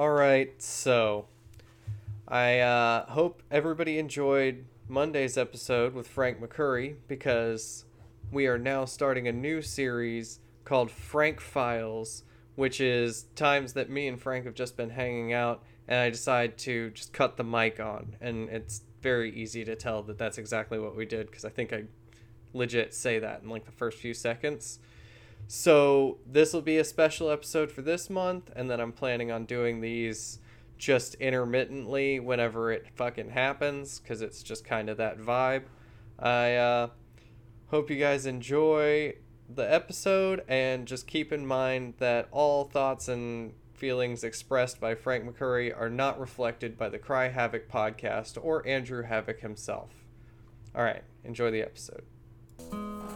All right, so I uh, hope everybody enjoyed Monday's episode with Frank McCurry because we are now starting a new series called Frank Files, which is times that me and Frank have just been hanging out and I decide to just cut the mic on. And it's very easy to tell that that's exactly what we did because I think I legit say that in like the first few seconds. So this will be a special episode for this month, and then I'm planning on doing these just intermittently whenever it fucking happens, because it's just kind of that vibe. I uh, hope you guys enjoy the episode, and just keep in mind that all thoughts and feelings expressed by Frank McCurry are not reflected by the Cry Havoc podcast or Andrew Havoc himself. All right, enjoy the episode.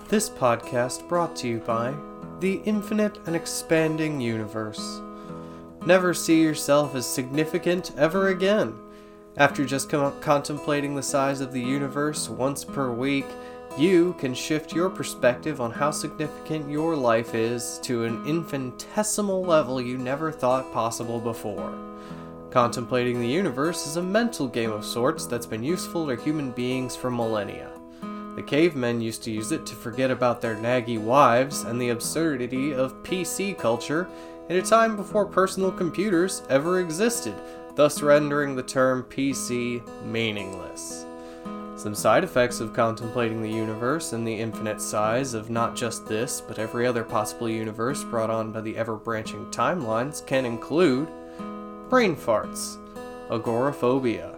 This podcast brought to you by the infinite and expanding universe. Never see yourself as significant ever again. After just com- contemplating the size of the universe once per week, you can shift your perspective on how significant your life is to an infinitesimal level you never thought possible before. Contemplating the universe is a mental game of sorts that's been useful to human beings for millennia. The cavemen used to use it to forget about their naggy wives and the absurdity of PC culture in a time before personal computers ever existed, thus rendering the term PC meaningless. Some side effects of contemplating the universe and the infinite size of not just this, but every other possible universe brought on by the ever branching timelines can include brain farts, agoraphobia,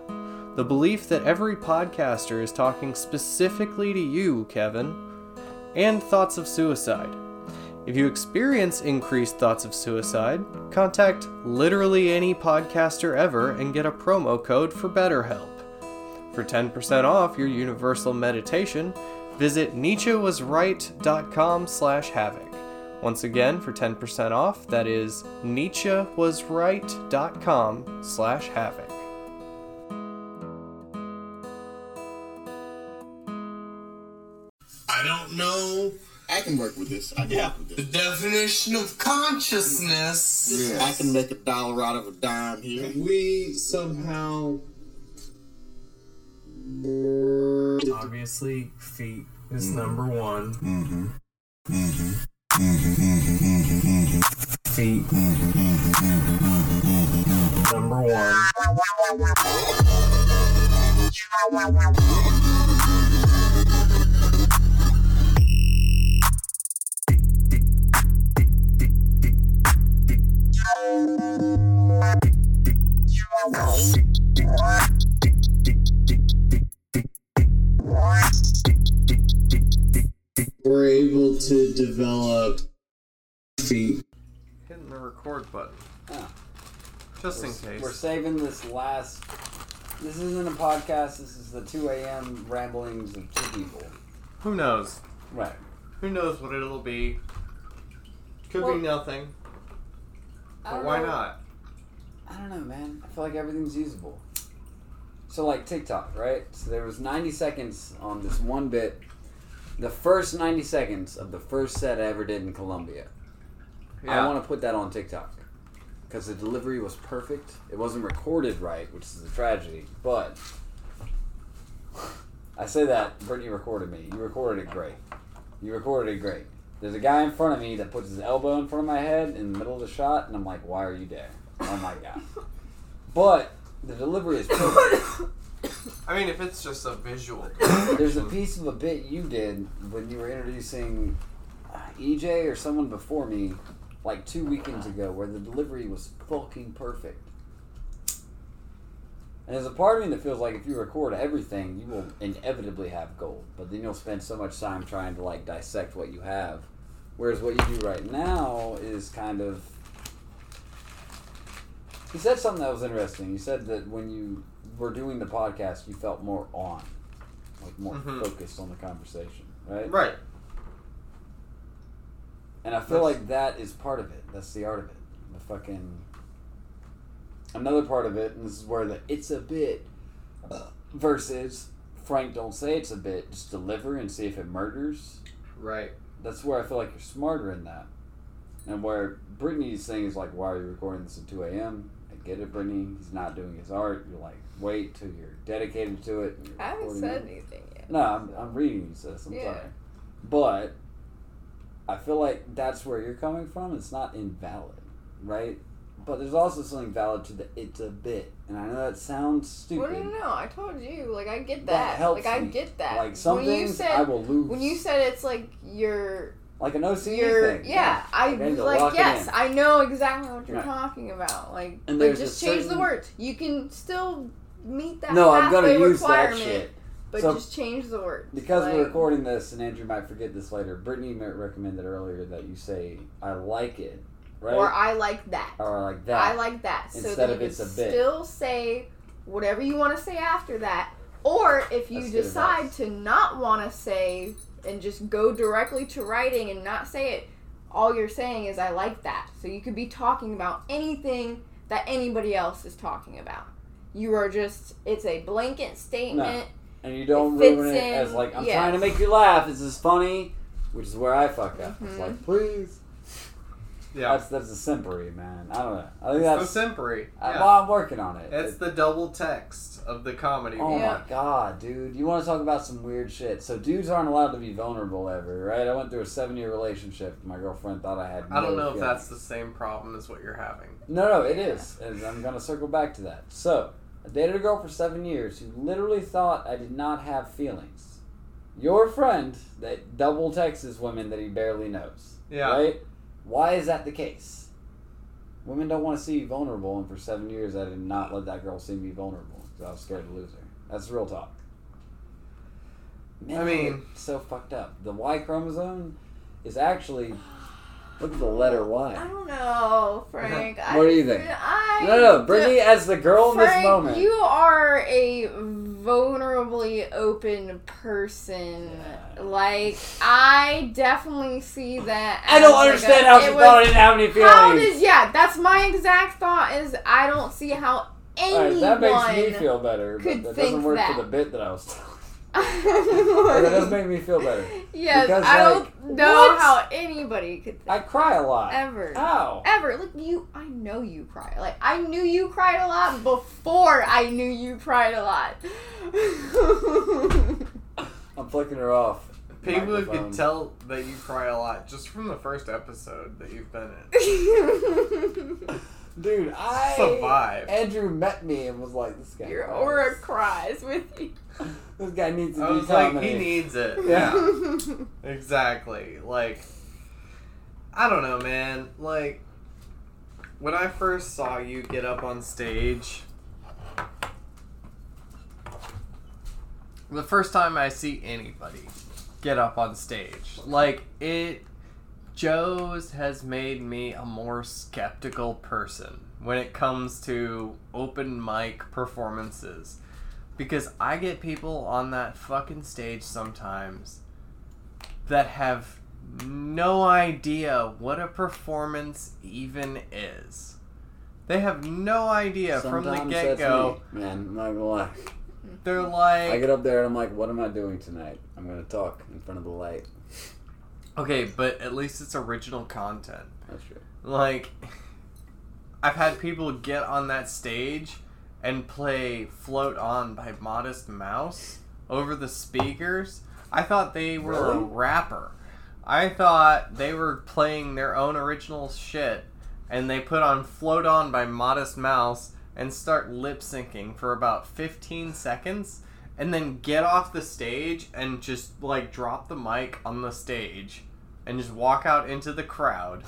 the belief that every podcaster is talking specifically to you, Kevin, and thoughts of suicide. If you experience increased thoughts of suicide, contact literally any podcaster ever and get a promo code for BetterHelp. For 10% off your universal meditation, visit nietzschewasright.com slash havoc. Once again, for 10% off, that is nietzschewasright.com slash havoc. I can work with this. I can Yeah. work with this. the definition of consciousness. Yeah, I can make a dollar out of a dime here. We somehow. Obviously, feet is number one. Mm-hmm. Mm-hmm. Mm-hmm. Mm-hmm. Feet, number one. We're able to develop feet. Hitting the record button. Yeah. Just in We're- case. We're saving this last. This isn't a podcast. This is the 2 a.m. ramblings of two people. Who knows? Right. Who knows what it'll be? Could Well- be nothing. But why know. not? I don't know, man. I feel like everything's usable. So, like TikTok, right? So there was 90 seconds on this one bit. The first 90 seconds of the first set I ever did in Colombia. I want to put that on TikTok because the delivery was perfect. It wasn't recorded right, which is a tragedy. But I say that Brittany recorded me. You recorded it great. You recorded it great. There's a guy in front of me that puts his elbow in front of my head in the middle of the shot, and I'm like, "Why are you there?" Oh my god! But the delivery is perfect. I mean, if it's just a visual. There's a piece of a bit you did when you were introducing uh, EJ or someone before me, like two weekends ago, where the delivery was fucking perfect. And there's a part of me that feels like if you record everything, you will inevitably have gold. But then you'll spend so much time trying to like dissect what you have. Whereas what you do right now is kind of. You said something that was interesting. He said that when you were doing the podcast, you felt more on, like more Mhm. focused on the conversation, right? Right. And I feel That's- like that is part of it. That's the art of it. The fucking. Another part of it, and this is where the it's a bit versus Frank don't say it's a bit, just deliver and see if it murders. Right. That's where I feel like you're smarter in that. And where Brittany's thing is like, why are you recording this at 2 a.m.? Get it, Brittany. He's not doing his art. You're like, wait till you're dedicated to it. you're I haven't said it. anything yet. No, I'm, I'm reading you, sis. I'm Yeah. sorry. But I feel like that's where you're coming from. It's not invalid, right? But there's also something valid to the it's a bit. And I know that sounds stupid. Well, no, no, no. I told you. Like, I get That that. helps like, I get that. Like some when you things said I will lose. when you said it's like your like an OCD your thing. yeah, I Like, I need was like yes, in. I know exactly what you're Right. talking about. Like, And like just change the words. You can still meet that. No, I'm gonna use that shit. But So- just change the words. Because like, we're recording this, and Andrew might forget this later. Brittany recommended earlier that you say "I like it," right? Or I like that. Or "I like that. I like that. So Instead that of it's a bit. still say whatever you want to say after that. Or if you That's decide to not want to say and just go directly to writing and not say it, all you're saying is I like that. So you could be talking about anything that anybody else is talking about. You are just it's a blanket statement. and you don't It ruin it in, as like I'm yes. trying to make you laugh. This is funny, which is where I fuck up. It's Mhm. like please. Yeah. That's that's a simpery, man. I don't know. I think It's that's. the simpery. I, Yeah. well, I'm working on it. It's It- the double text of the comedy. Oh Yeah. my god, dude! You want to talk about some weird shit? So dudes aren't allowed to be vulnerable ever, right? I went through a seven-year relationship. My girlfriend thought I had. I don't no know if that's the same problem as what you're having. No, no, it is, and I'm gonna circle back to that. So, I dated a girl for seven years who literally thought I did not have feelings. Your friend that double texts women that he barely knows. Yeah. Right? Why is that the case? Women don't want to see you vulnerable, and for seven years I did not let that girl see me vulnerable because I was scared to lose her. That's real talk. Man, I mean- so fucked up. The Y chromosome is actually look at the letter I Y. don't know, Frank. I, What do you think? I No, no, Brittany as the girl in this moment. you are a vulnerably open person. Yeah. Like I definitely see that. I don't like, understand a- how she was- thought I didn't have any feelings. How does yeah? That's my exact thought. Is I don't see how anyone. right, that makes me feel better, but could that think doesn't work that. for the bit that I was telling. But that does make me feel better. Yes, Because, I like, don't know what? how anybody could think I cry a lot. ever. How? Ever. Like you I know you cry. Like I knew you cried a lot before I knew you cried a lot. I'm flicking her off. People Microphone. could tell that you cry a lot just from the first episode that you've been in. Dude, I Survive. Andrew met me and was like, "This guy." Your cries. aura cries with you. This guy needs to I be was like, he needs it. Yeah. Yeah, exactly. Like, I don't know, man. Like, when I first saw you get up on stage, the first time I see anybody get up on stage, like, it. Joe's has made me a more skeptical person when it comes to open mic performances. Because I get people on that fucking stage sometimes that have no idea what a performance even is. They have no idea from the Sometimes get go. Man, I'm not gonna lie. They're like, I get up there and I'm like, "What am I doing tonight? I'm gonna talk in front of the light." Okay, but at least it's original content. That's true. Like, I've had people get on that stage and play Float On by Modest Mouse over the speakers. I thought they were a rapper. I thought they were playing their own original shit and they put on Float On by Modest Mouse and start lip syncing for about 15 seconds and then get off the stage and just like drop the mic on the stage and just walk out into the crowd.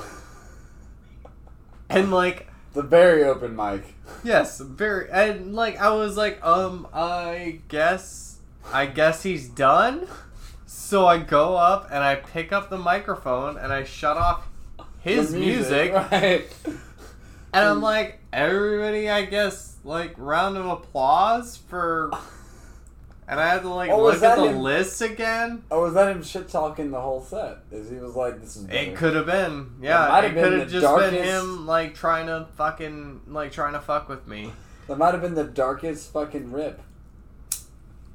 And like The very open mic. yes, very and like I was like um I guess I guess he's done. So I go up and I pick up the microphone and I shut off his The music, right? and I'm like everybody I guess like round of applause for and I had to like Oh, was look at that the him? list again. Oh, was that him shit talking the whole set? Is he was like, "This is." better. It could have been, yeah. have It been could have just darkest- been him like trying to fucking like trying to fuck with me. That might have been the darkest fucking rip.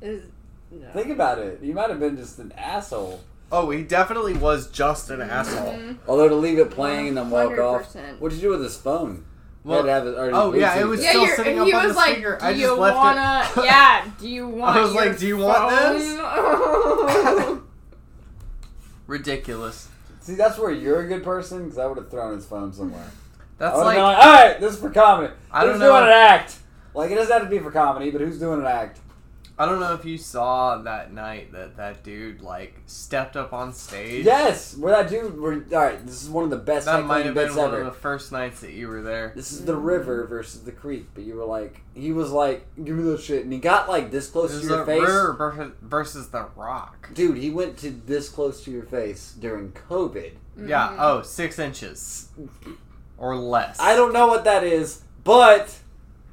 Is- no. Think about it. You might have been just an asshole. Oh, he definitely was just an asshole. Mhm. Although to leave it playing and then walk off. 100%. What'd you do with his phone? He had have it already oh, yeah, it was- Yeah, still sitting up on the like, speaker. "Do I you just left it." wanna? Yeah. Do you want? I was like, "Do you want this?" Ridiculous. See, that's where you're a good person because I would have thrown his phone somewhere. That's like, been like, all right, this is for comedy. I who's don't know. doing an act? Like, it doesn't have to be for comedy, but who's doing an act? I don't know if you saw that night that that dude like stepped up on stage. Yes, where that dude. Where, all right, this is one of the best That might have been one ever. of the first nights that you were there. This is the river versus the creek, but you were like, he was like, give me that shit, and he got like this close This to your a face. river versus the rock. Dude, he went to this close to your face during COVID. Yeah. Mm-hmm. Oh, six inches or less. I don't know what that is, but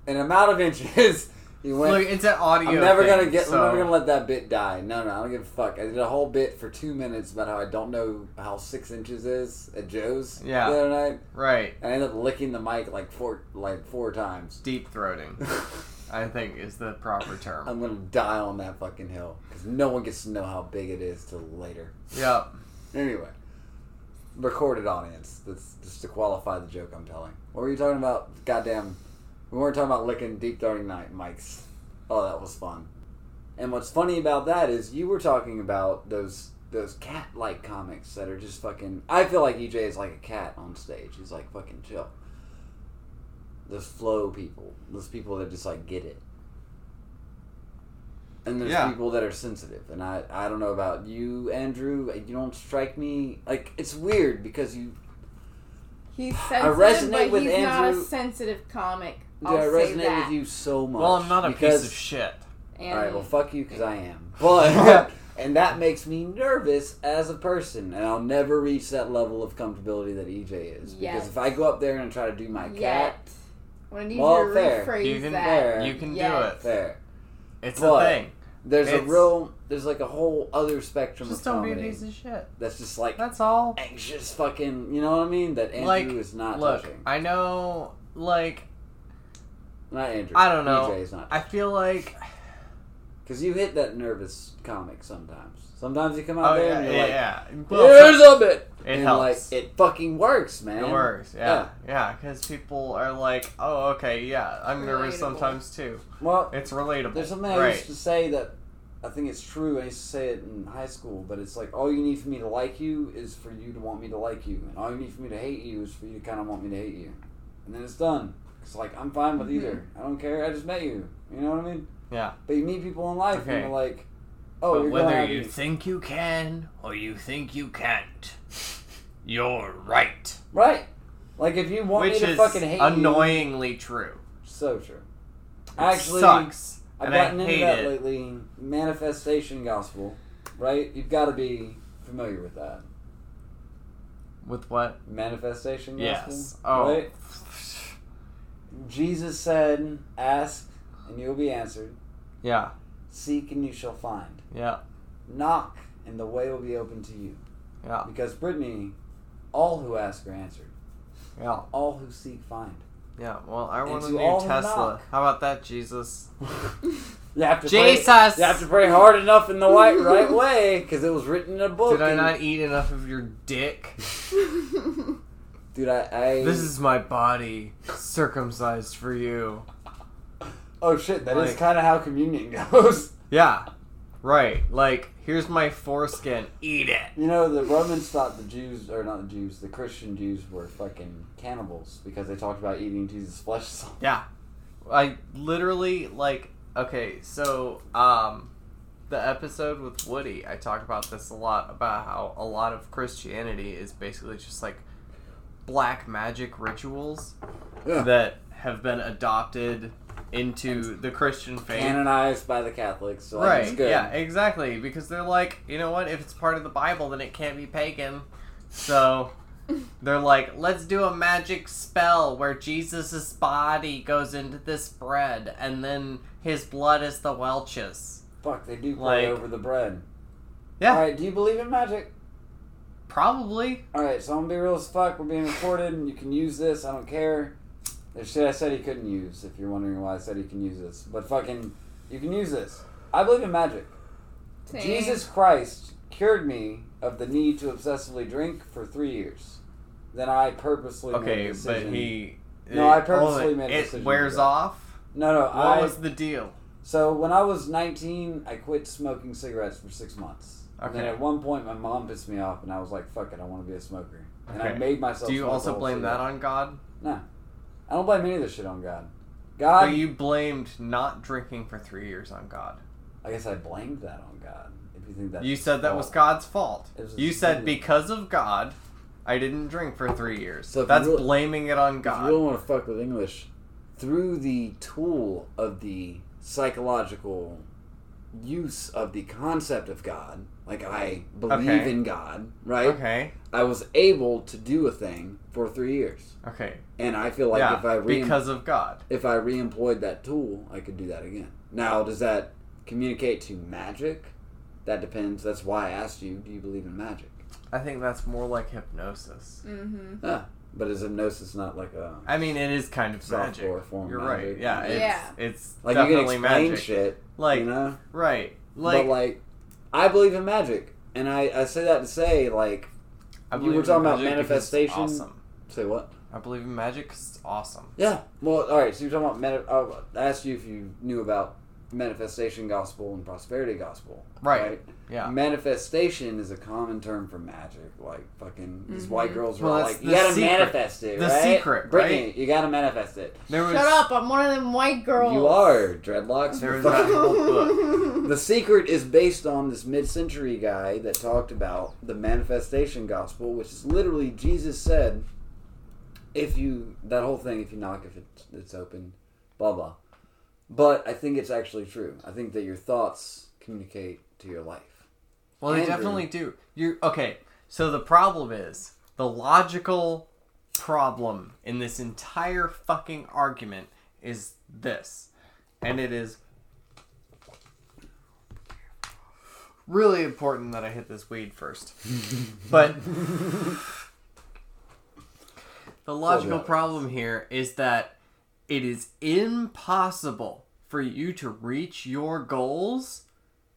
an amount of inches. He went. Look, it's an audio. I'm never thing, gonna get. So. I'm never gonna let that bit die. No, no, I don't give a fuck. I did a whole bit for two minutes about how I don't know how six inches is at Joe's Yeah. the other night. Right. I ended up licking the mic like four, like four times. Deep throating, I think, is the proper term. I'm gonna die on that fucking hill because no one gets to know how big it is till later. Yep. Anyway, recorded audience. That's just to qualify the joke I'm telling. What were you talking about? Goddamn, we weren't talking about licking deep throating night mics. Oh, that was fun. And what's funny about that is you were talking about those those cat like comics that are just fucking. I feel like EJ is like a cat on stage. He's like fucking chill. Those flow people, those people that just like get it. And there's Yeah. people that are sensitive, and I I don't know about you, Andrew. You don't strike me like it's weird because you He's I resonate but with he's not a sensitive comic. Dude, I'll I say resonate that. with you so much. Well, I'm not a because, piece of shit. And All right, well, fuck you because I am. But and that makes me nervous as a person, and I'll never reach that level of comfortability that EJ is. Yet. Because if I go up there and try to do my yet. cat, I'm gonna need Well, you to fair. rephrase You can- that. fair. You can Yet. do it. fair. It's But- a thing. There's a real, there's like a whole other spectrum Just of don't be a piece of shit. that's just like That's all. anxious, fucking. You know what I mean? That Andrew Like, is not Look, touching. I know. Like, Not Andrew. I don't know. EJ is not. I feel like. Because you hit that nervous comic sometimes. Sometimes you come out Oh there yeah, and you're yeah, like, yeah. Here's a bit. It and helps. like it fucking works, man. It works, yeah, yeah, because people are like, "Oh, okay, yeah, I'm nervous sometimes too." Well, It's relatable. there's something I used to say that I think it's true. I used to say it in high school, but it's like all you need for me to like you is for you to want me to like you, and all you need for me to hate you is for you to kind of want me to hate you, and then it's done. It's like I'm fine with either. Mm-hmm. I don't care. I just met you. You know what I mean? Yeah. But you meet people in life, Okay. and you're like, oh, but you're whether going you think you can or you think you can't, you're right. right. Like if you want Which me to is fucking hate you, annoyingly true. so true. It Actually, sucks, I've and I gotten into that it. lately. Manifestation gospel, right? You've got to be familiar with that. With what? Manifestation gospel. Yes. Oh. Right? Jesus said, "Ask and you will be answered; Yeah. seek and you shall find; Yeah. knock and the way will be open to you." Yeah. Because Brittany, all who ask are answered; Yeah. all who seek find. Yeah. Well, I want a to new Tesla. How about that, Jesus? You have to pray, Jesus! you have to pray hard enough in the right right way because it was written in a book. Did I not eat enough of your dick? Dude, I, I This is my body circumcised for you. Oh shit, that is Like- kind of how communion goes. Yeah. Right. Like, here's my foreskin. Eat it. You know, the Romans thought the Jews, or not the Jews, the Christian Jews were fucking cannibals because they talked about eating Jesus' flesh. Yeah. I literally like okay, so um the episode with Woody, I talked about this a lot about how a lot of Christianity is basically just like black magic rituals Yeah. that have been adopted into the Christian faith. Canonized by the Catholics, so like, it's right. good. Yeah, exactly. Because they're like, you know what? If it's part of the Bible, then it can't be pagan. So they're like, let's do a magic spell where Jesus' body goes into this bread, and then his blood is the Welch's. Fuck, they do pray Like- over the bread. Yeah. Alright, do you believe in magic? Probably. Alright, so I'm gonna be real as fuck. We're being recorded, and you can use this. I don't care. There's shit I said he couldn't use, if you're wondering why I said he can use this. But fucking, you can use this. I believe in magic. Same. Jesus Christ cured me of the need to obsessively drink for three years. Then I purposely made Okay, a but decision. he No, I purposely made a decision. it wears to do that. off. No, no. What I was the deal? so when I was 19, I quit smoking cigarettes for six months. And then Okay. at one point, my mom pissed me off, and I was like, "Fuck it, I want to be a smoker." And I Okay. made myself. Do you smoke also blame that on God? No, I don't blame any of this shit on God. God. But you blamed not drinking for three years on God. I guess I blamed that on God. If you think that You said that was. God's fault. It was You his said because of God, I didn't drink for three years. So if That's you really- blaming it on If you God. really want to fuck with English, through the tool of the psychological use of the concept of God, like I believe Okay. in God, right? Okay. I was able to do a thing for three years, Okay. and I feel like yeah. if I re- because of God. if I re-employed that tool, I could do that again. Now, does that communicate to magic? That depends. That's why I asked you, do you believe in magic? I think that's more like hypnosis. Mm-hmm. Ah, but is hypnosis not like a I mean, it is kind of magic. form? You're of right. Yeah. It's, Yeah. It's like you can definitely explain magic. shit, Like you know. right. Like, but like, I believe in magic, and I I say that to say like, I you were talking about because manifestation. Awesome. say what? I believe in magic 'cause it's awesome. Yeah. Well, all right. So you're talking about meta- uh, I asked you if you knew about manifestation gospel and prosperity gospel. Right. Yeah. Manifestation is a common term for magic. Like fucking these Mhm. white girls are Well, all like, you gotta secret. manifest it, The right? secret, Brittany, right? you gotta manifest it. There was Shut up! I'm one of them white girls. You are dreadlocks. There was Fuck. that whole book. The secret is based on this mid-century guy that talked about the manifestation gospel, which is literally Jesus said, "If you that whole thing, if you knock, if it's, it's open, blah blah." But I think it's actually true. I think that your thoughts communicate to your life. Well, they definitely do. You okay? So the problem is the logical problem in this entire fucking argument is this, and it is really important that I hit this weed first. but the logical problem here is that it is impossible for you to reach your goals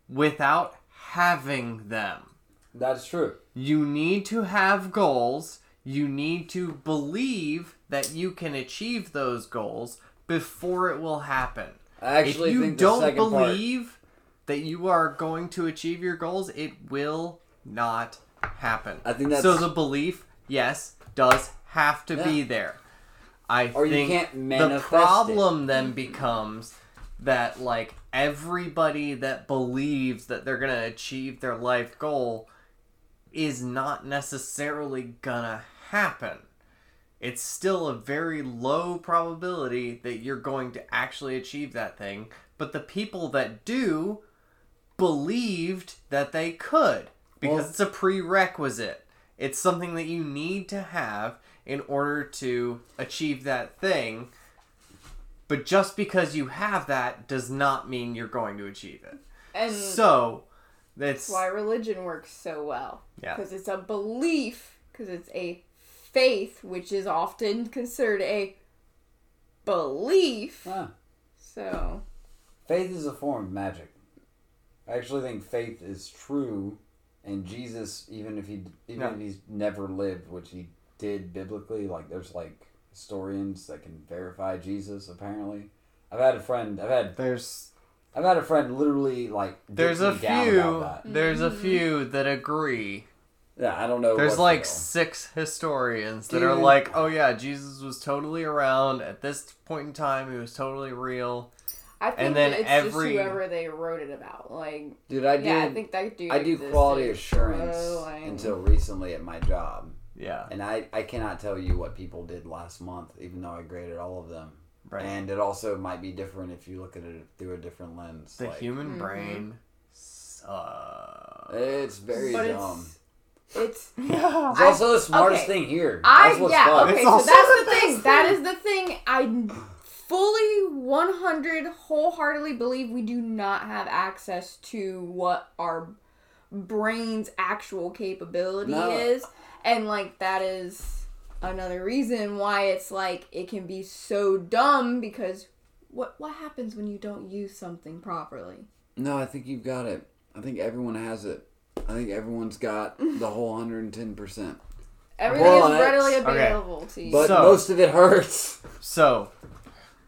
without having them. That's true. You need to have goals. You need to believe that you can achieve those goals before it will happen. I actually if you don't second part- believe that you are going to achieve your goals, it will not happen. I think that's- so the belief, yes, does have to be there. I Or you think can't the manifest it. problem then becomes that like everybody that believes that they're gonna achieve their life goal is not necessarily gonna happen. It's still a very low probability that you're going to actually achieve that thing, but the people that do believed that they could because Well- it's a prerequisite. It's something that you need to have in order to achieve that thing. But just because you have that does not mean you're going to achieve it. and So, that's that's why religion works so well. Yeah. Because it's a belief. Because it's a faith, which is often considered a belief. Ah, So faith is a form of magic. I actually think faith is true, and Jesus, even if he even Yeah. if he's never lived, which he did biblically, like there's like historians that can verify Jesus. Apparently, I've had a friend. I've had there's I've had a friend literally like there's a few about that. there's a mm-hmm. few that agree. Yeah, I don't know. There's like real. six historians that are like, "Oh yeah, Jesus was totally around at this point in time. He was totally real." I think And then it's every- just whoever they wrote it about. Like, dude. I did. yeah, I think that dude. I do quality assurance a while. until recently at my job, Yeah, and I I cannot tell you what people did last month, even though I graded all of them. right. And it also might be different if you look at it through a different lens. the like, human Mhm. brain sucks. It's very but dumb. it's it's It's I- also the smartest okay. thing here. I That's what's yeah fun. okay It's so that's the the thing best that thing. is the thing I fully 100 wholeheartedly believe we do not have access to what our brain's actual capability No. is and like that is another reason why it's like it can be so dumb because what what happens when you don't use something properly No, I think you've got it. I think everyone has it. I think everyone's got the whole hundred and ten percent. Everything Well, is that's- readily okay. available to you. But So- most of it hurts. So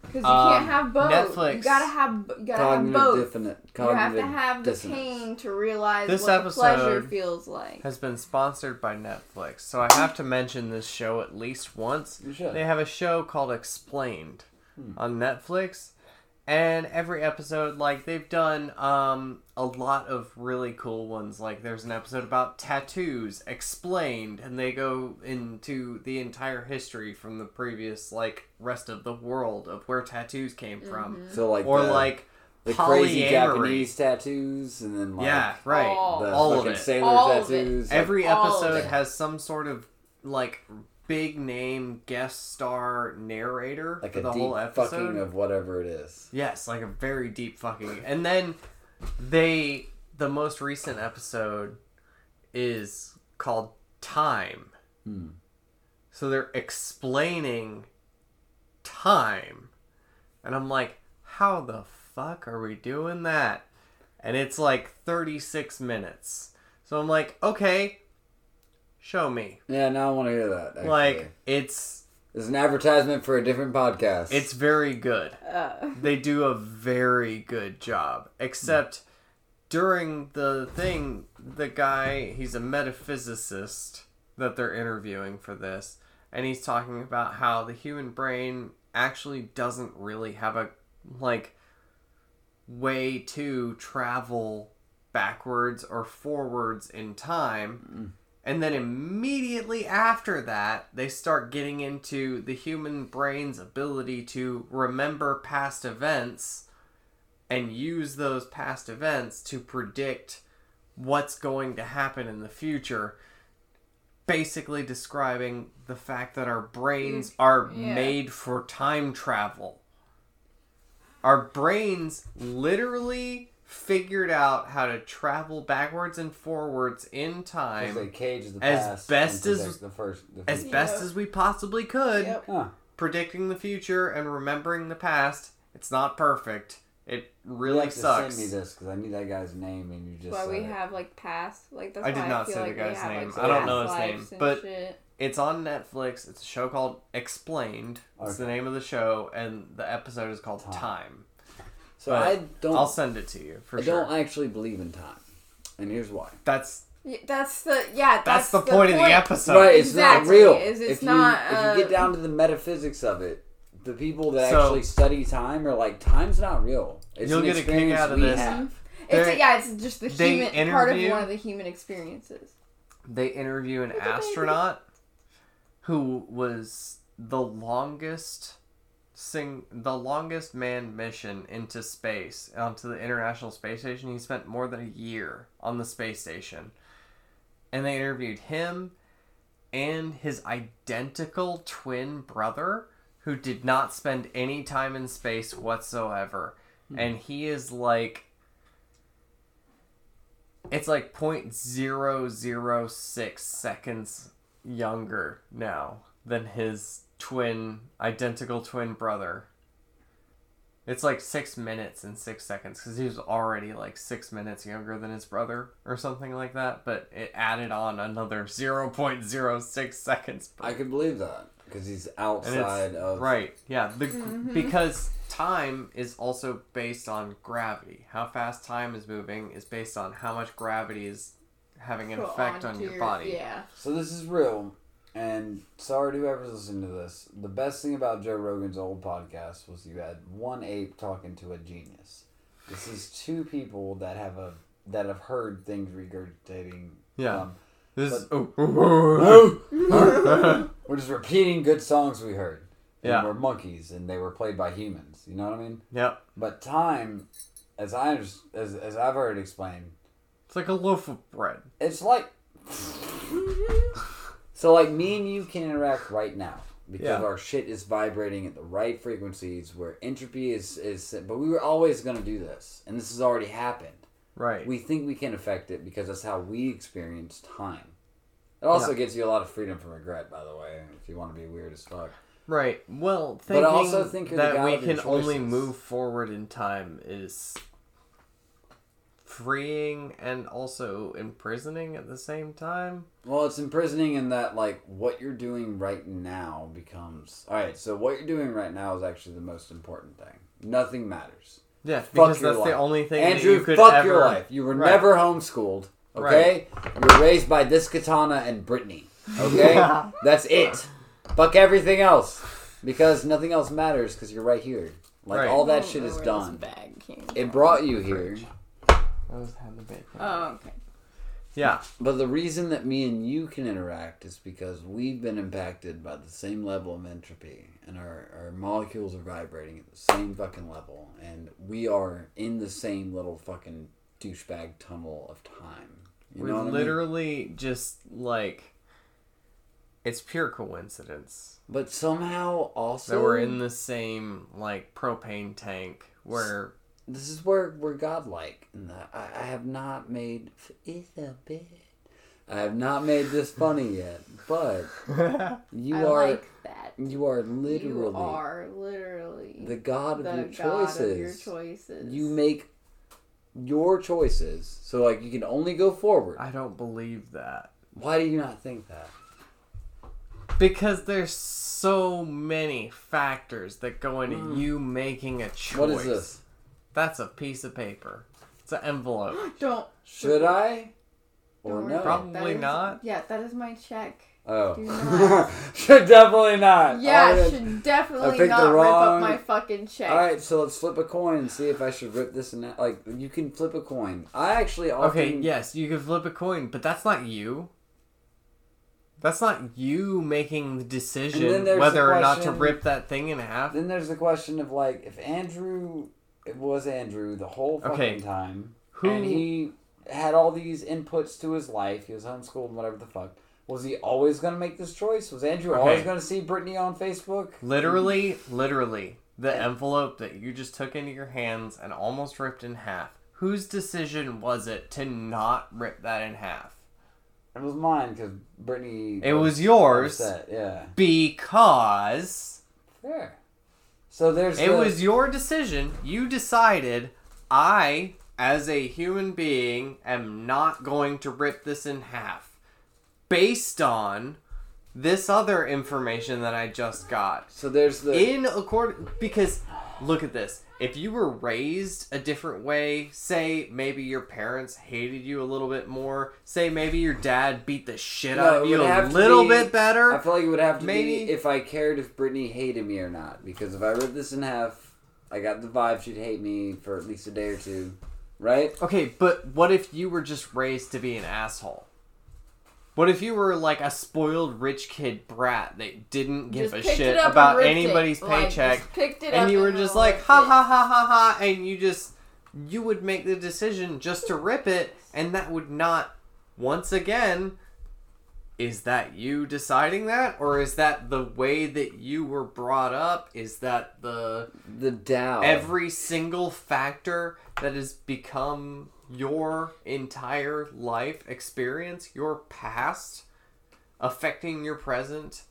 Because you Um, can't have both. Netflix- You gotta have. You gotta have Cognitive both. definite. You have to have the dissonance. pain to realize This what the pleasure feels like. has been sponsored by Netflix, so I have to mention this show at least once. You should. They have a show called Explained on Netflix, and every episode, like they've done um, a lot of really cool ones. Like there's an episode about tattoos explained, and they go into the entire history from the previous like rest of the world of where tattoos came from, So like or the, like the crazy. Japanese tattoos, and then like yeah, right. All- the all of fucking it. sailor All of it. tattoos. like- Every episode has some sort of like big name guest star narrator like for a the deep whole episode. fucking of whatever it is. Yes, like a very deep fucking. And then they the most recent episode is called Time. Hmm. So they're explaining time. And I'm like, how the fuck are we doing that? And it's like 36 minutes. So I'm like, okay, show me. Yeah, now I want to hear that. Actually. Like it's it's an advertisement for a different podcast. it's very good. Uh, they do a very good job. Except during the thing, the guy, he's a metaphysicist that they're interviewing for this, and he's talking about how the human brain actually doesn't really have a like way to travel backwards or forwards in time. And then immediately after that, they start getting into the human brain's ability to remember past events and use those past events to predict what's going to happen in the future. Basically, describing the fact that our brains mm, are Yeah. made for time travel. Our brains literally figured out how to travel backwards and forwards in time Because they cage the as best as- the first. The as future. best as we possibly could, Yep. Huh. predicting the future and remembering the past. It's not perfect. It really you have sucks. To send me this because I need that guy's name and you just. why we it. have like past like that's I did why not I feel say the like guy's they have, name. Like, I don't know his name, but- shit. It's on Netflix. It's a show called Explained. It's the name of the show, and the episode is called Time. Time. So but I don't. I'll send it to you for I sure. I don't actually believe in time, and here's why. That's Yeah, that's the yeah. that's, That's, the, point of the episode. right, it's not real. is it's if you, not, if uh, you get down to the metaphysics of it, the people that So- actually study time are like, time's not real. It's You'll an get a kick experience out of we this. have. It's They- yeah, it's just the human part of one of the human experiences. they interview an Look at baby. astronaut who was the longest sing the longest manned mission into space onto the international space station. He spent more than a year on the space station. And they interviewed him and his identical twin brother who did not spend any time in space whatsoever. Hmm. And he is like it's like 0.006 seconds younger now than his twin identical twin brother it's like six minutes and six seconds because he was already like six minutes younger than his brother or something like that but it added on another 0.06 seconds I can believe that because he's outside of Right. Yeah. The, mm-hmm. Because time is also based on gravity. How fast time is moving is based on how much gravity is having an Put effect on onto your body. Yeah. So this is real, and sorry to whoever's listening to this. The best thing about Joe Rogan's old podcast was you had one ape talking to a genius. This is two people that have a that have heard things regurgitating. Yeah. from- This is. But- oh. We're just repeating good songs we heard. And Yeah. we're monkeys, and they were played by humans. You know what I mean? yep. But time, as I as as I've already explained, It's like a loaf of bread. it's like so like me and you can interact right now because Yeah. our shit is vibrating at the right frequencies where entropy is is but we were always going to do this and this has already happened Right. we think we can affect it because that's how we experience time it also Yeah. gives you a lot of freedom from regret by the way if you want to be weird as fuck right. Well, But I also think that we can only move forward in time is freeing and also imprisoning at the same time. Well, it's imprisoning in that like what you're doing right now becomes all right. So what you're doing right now is actually the most important thing. Nothing matters. Yeah, Fuck because that's life. the only thing that Andrew, you could fuck ever. your life. You were Right. never homeschooled. Okay, you were raised by this katana and Brittany. Okay, that's it. Fuck everything else because nothing else matters because you're right here. Like Right. all that shit is done. Bag came It brought you here. I was having the bacon. Oh, okay. yeah, But the reason that me and you can interact is because we've been impacted by the same level of entropy, and our, our molecules are vibrating at the same fucking level, and we are in the same little fucking douchebag tunnel of time. You we're know what I mean? literally just like. It's pure coincidence But somehow also that we're in the same like propane tank where this is where we're godlike, and I, I have not made it's a bit. I have not made this funny yet, but you I are like that. you are literally You are literally the god of the your god choices. of your choices. You make your choices, so like you can only go forward. I don't believe that Why do you not think that? because there's so many factors that go into hmm. you making a choice. What is this? That's a piece of paper. It's an envelope. don't. Should I or don't no? Probably that is- not. Yeah, that is my check. Oh, Do not. should definitely not. Yeah, All I right. should I definitely picked not the rip wrong- up my fucking check. All right, so let's flip a coin and see if I should rip this and that. Like you can flip a coin. I actually often. Okay, yes, you can flip a coin, but that's not you. That's not you making the decision there's whether the or not to question- rip that thing in half. Then there's the question of like if Andrew, it was Andrew the whole fucking Okay, time, who- and he had all these inputs to his life. He was homeschooled and whatever the fuck. Was he always gonna make this choice? Was Andrew always gonna see Brittany on Facebook? Literally, literally, the envelope that you just took into your hands and almost ripped in half. Whose decision was it to not rip that in half? It was mine because Brittany. It was yours upset, Yeah, because fair. So there's. it the- was your decision. You decided, I, as a human being, am not going to rip this in half. Based on this other information that I just got. So there's the. in accord because look at this if you were raised a different way say maybe your parents hated you a little bit more say maybe your dad beat the shit No, out of you a little be- bit better I feel like it would have to Maybe- be if I cared if Brittany hated me or not. Because if I ripped this in half, I got the vibe she'd hate me for at least a day or two, right? okay but what if you were just raised to be an asshole what if you were like a spoiled rich kid brat that didn't give Just a shit it up and about ripped it. anybody's Like, paycheck it and you were and just like ha ha ha ha ha and you just you would make the decision just to rip it and that would not once again is that you deciding that or is that the way that you were brought up is that the The Dow. every single factor that has become your entire life experience your past affecting your present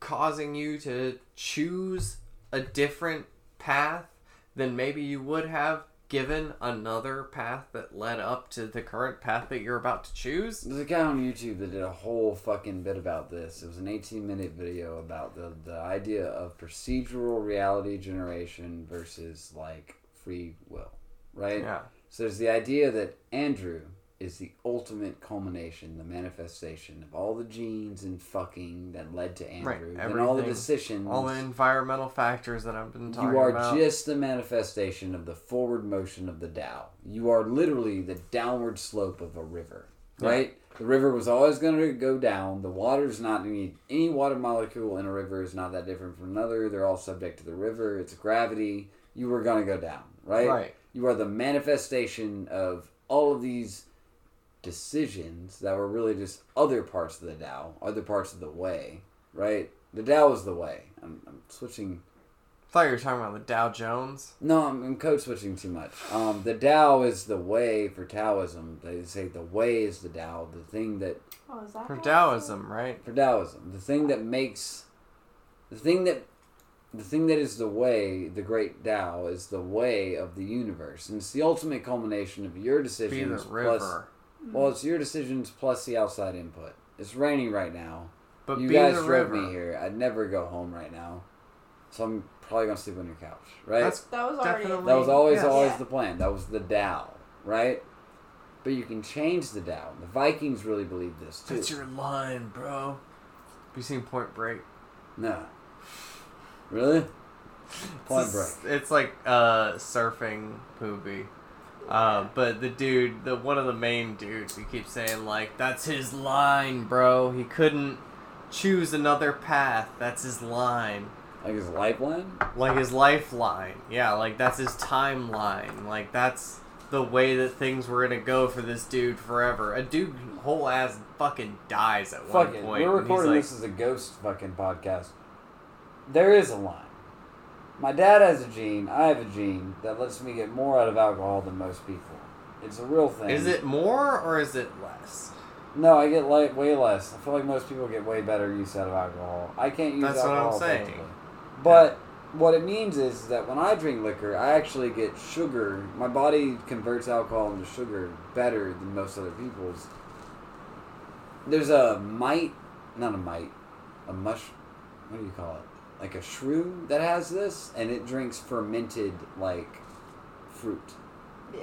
causing you to choose a different path than maybe you would have given another path that led up to the current path that you're about to choose There's a guy on YouTube that did a whole fucking bit about this. It was an 18 minute video about the, the idea of procedural reality generation versus like free will, right? yeah So there's the idea that Andrew is the ultimate culmination, the manifestation of all the genes and fucking that led to Right, Andrew, and all the decisions. all the environmental factors that i've been talking about. you are about just the manifestation of the forward motion of the Tao. You are literally the downward slope of a river, Yeah. right? The river was always going to go down. The water's not any any water molecule in a river is not that different from another. They're all subject to the river. It's gravity. You were going to go down, right? right You are the manifestation of all of these decisions that were really just other parts of the Tao, other parts of the way, right? The Tao is the way. I'm, I'm switching. I thought you were talking about the Dow Jones. No, I'm, I'm code switching too much. Um, the Tao is the way for Taoism. They say the way is the Tao, the thing that Oh, is that For how I said it? Taoism, right? for Taoism, the thing that makes, the thing that the thing that is the way, the great Tao, is the way of the universe, and it's the ultimate culmination of your Be the decisions plus. river. Well, it's your decisions plus the outside input. It's raining right now. But you guys drove river. me here. I'd never go home right now, so I'm probably gonna sleep on your couch, right? That's That was already. Definitely. that was always Yes. always Yeah. the plan. That was the Tao, right? But you can change the Tao. The Vikings really believe this too. That's your line, bro. Have you seen Point Break? no, really? Point it's, Break. It's like a surfing movie. Uh, but the dude, the one of the main dudes, he keeps saying like, "That's his line, bro. He couldn't choose another path. That's his line, Like his lifeline. like his lifeline. Yeah, like that's his timeline. Like that's the way that things were gonna go for this dude forever. A dude whole ass fucking dies at one Fuck it. point. We're and he's recording like, this as a ghost fucking podcast. There is a line. My dad has a gene. I have a gene that lets me get more out of alcohol than most people. It's a real thing. Is it more or is it less? No, I get like way less. I feel like most people get way better use out of alcohol. I can't use That's what I'm alcohol saying. But what it means is that when I drink liquor, I actually get sugar. My body converts alcohol into sugar better than most other people's. There's a mite, not a mite, a mush. What do you call it? Like a shrew that has this, and it drinks fermented like fruit. Yeah.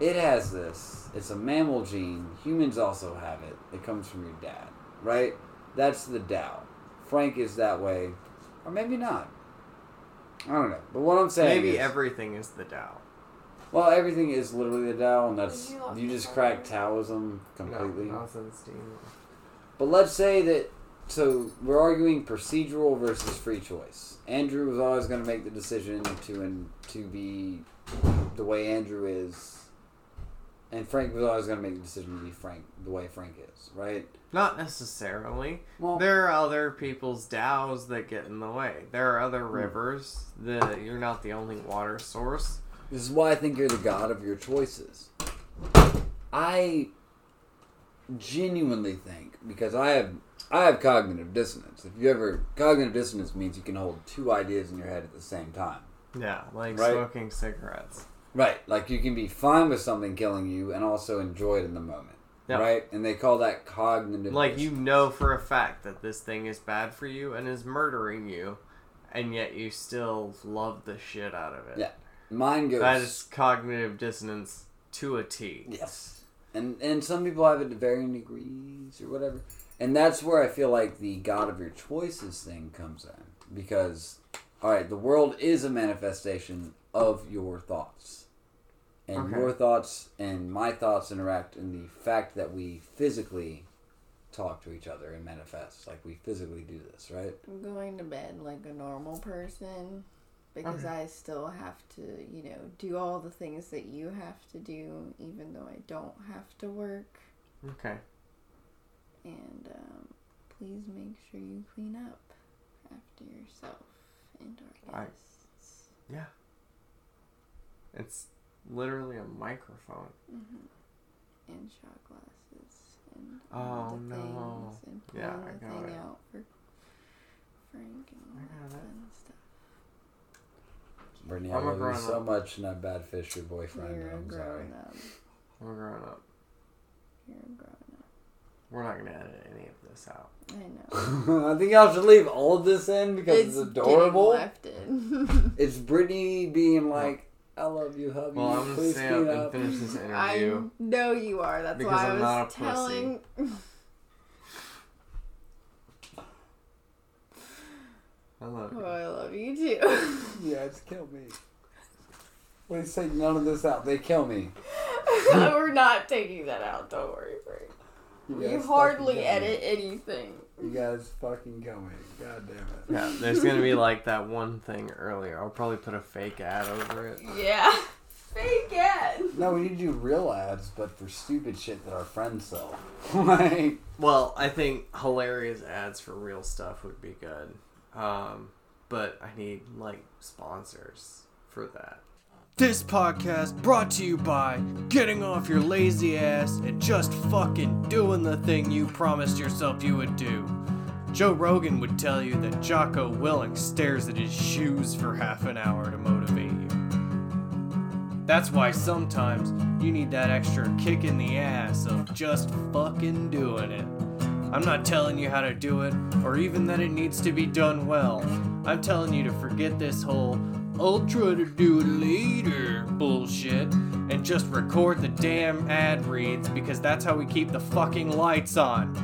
It has this. It's a mammal gene. Humans also have it. It comes from your dad, right? That's the Tao. Frank is that way, or maybe not. I don't know. But what I'm saying Maybe is, everything is the Tao. well, everything is literally the Tao, and that's You you just phone. crack Taoism completely. No. But let's say that. So we're arguing procedural versus free choice. Andrew was always going to make the decision to and to be the way Andrew is, and Frank was always going to make the decision to be Frank the way Frank is, right? Not necessarily. Well, There are other people's Taos that get in the way. There are Hmm. other rivers. that you're not the only water source. This is why I think you're the god of your choices. I genuinely think because I have I have cognitive dissonance. If you ever cognitive dissonance means you can hold two ideas in your head at the same time. Yeah, like Right. smoking cigarettes. Right. Like you can be fine with something killing you and also enjoy it in the moment. Yeah. Right? And they call that cognitive dissonance. Like you know for a fact that this thing is bad for you and is murdering you, and yet you still love the shit out of it. Yeah. Mine goes That is cognitive dissonance to a T. Yes. And and some people have it to varying degrees or whatever. And that's where I feel like the God of your choices thing comes in. Because all right, the world is a manifestation of your thoughts. And Okay. your thoughts and my thoughts interact in the fact that we physically talk to each other and manifest. Like we physically do this, right? I'm going to bed like a normal person because Okay. I still have to, you know, do all the things that you have to do, even though I don't have to work. Okay. And um, please make sure you clean up after yourself and our I- Yeah. It's literally a microphone. hmm And shot glasses and Oh, all the no. things and Yeah, pulling I the got thing it. out for Frank and all I that fun stuff. Brittany, I I'm a love you so up. much and I bad fish your boyfriend. You're a I'm sorry. up. We're growing up. You're a grown up. We're not gonna edit any of this out. I know. I think y'all should leave all of this in because it's, getting adorable. left in. It's Brittany being like, "I love you, hubby. Well, I'm gonna Please stay clean up up." and finish this interview. I know you are. That's why I I'm was not a pussy. telling. I love Oh, you. I love you too. Yeah, it's kill me. Please take none of this out. They kill me. We're not taking that out. Don't worry, Frank. You You hardly fucking kill me. edit anything. You guys fucking kill me. God damn it. Yeah, there's gonna be like that one thing earlier. I'll probably put a fake ad over it. Yeah. Fake ad. No, we need to do real ads, but for stupid shit that our friends sell. like, Well, I think hilarious ads for real stuff would be good. Um, but I need like sponsors for that. This podcast brought to you by getting off your lazy ass and just fucking doing the thing you promised yourself you would do. Joe Rogan would tell you that Jocko Willink stares at his shoes for half an hour to motivate you. That's why sometimes you need that extra kick in the ass of just fucking doing it. I'm not telling you how to do it, or even that it needs to be done well. I'm telling you to forget this whole I'll try to do it later bullshit and just record the damn ad reads because that's how we keep the fucking lights on.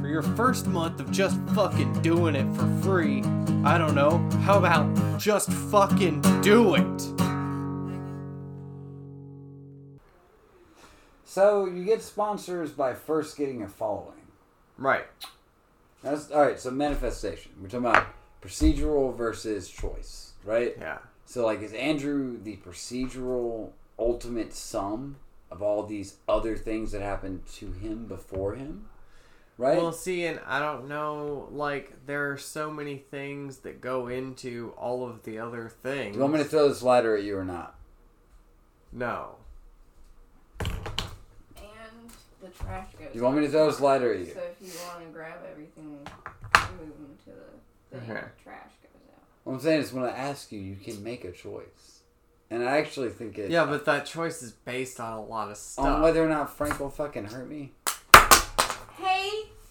For your first month of just fucking doing it for free, I don't know, how about just fucking do it? So you get sponsors by first getting a following. Right. That's all right. So manifestation. We're talking about procedural versus choice, right? Yeah. So like, is Andrew the procedural ultimate sum of all these other things that happened to him before him? Right. Well, see, and I don't know, like, there are so many things that go into all of the other things. Do you want me to throw this lighter at you or not? No. And the trash goes. Do you want me to throw a lighter at you? So if you want to grab everything, move them to the thing. Okay. The trash goes out. What I'm saying is, when I ask you, you can make a choice, and I actually think it. Yeah, but that choice is based on a lot of stuff. on whether or not Frank will fucking hurt me. Hey,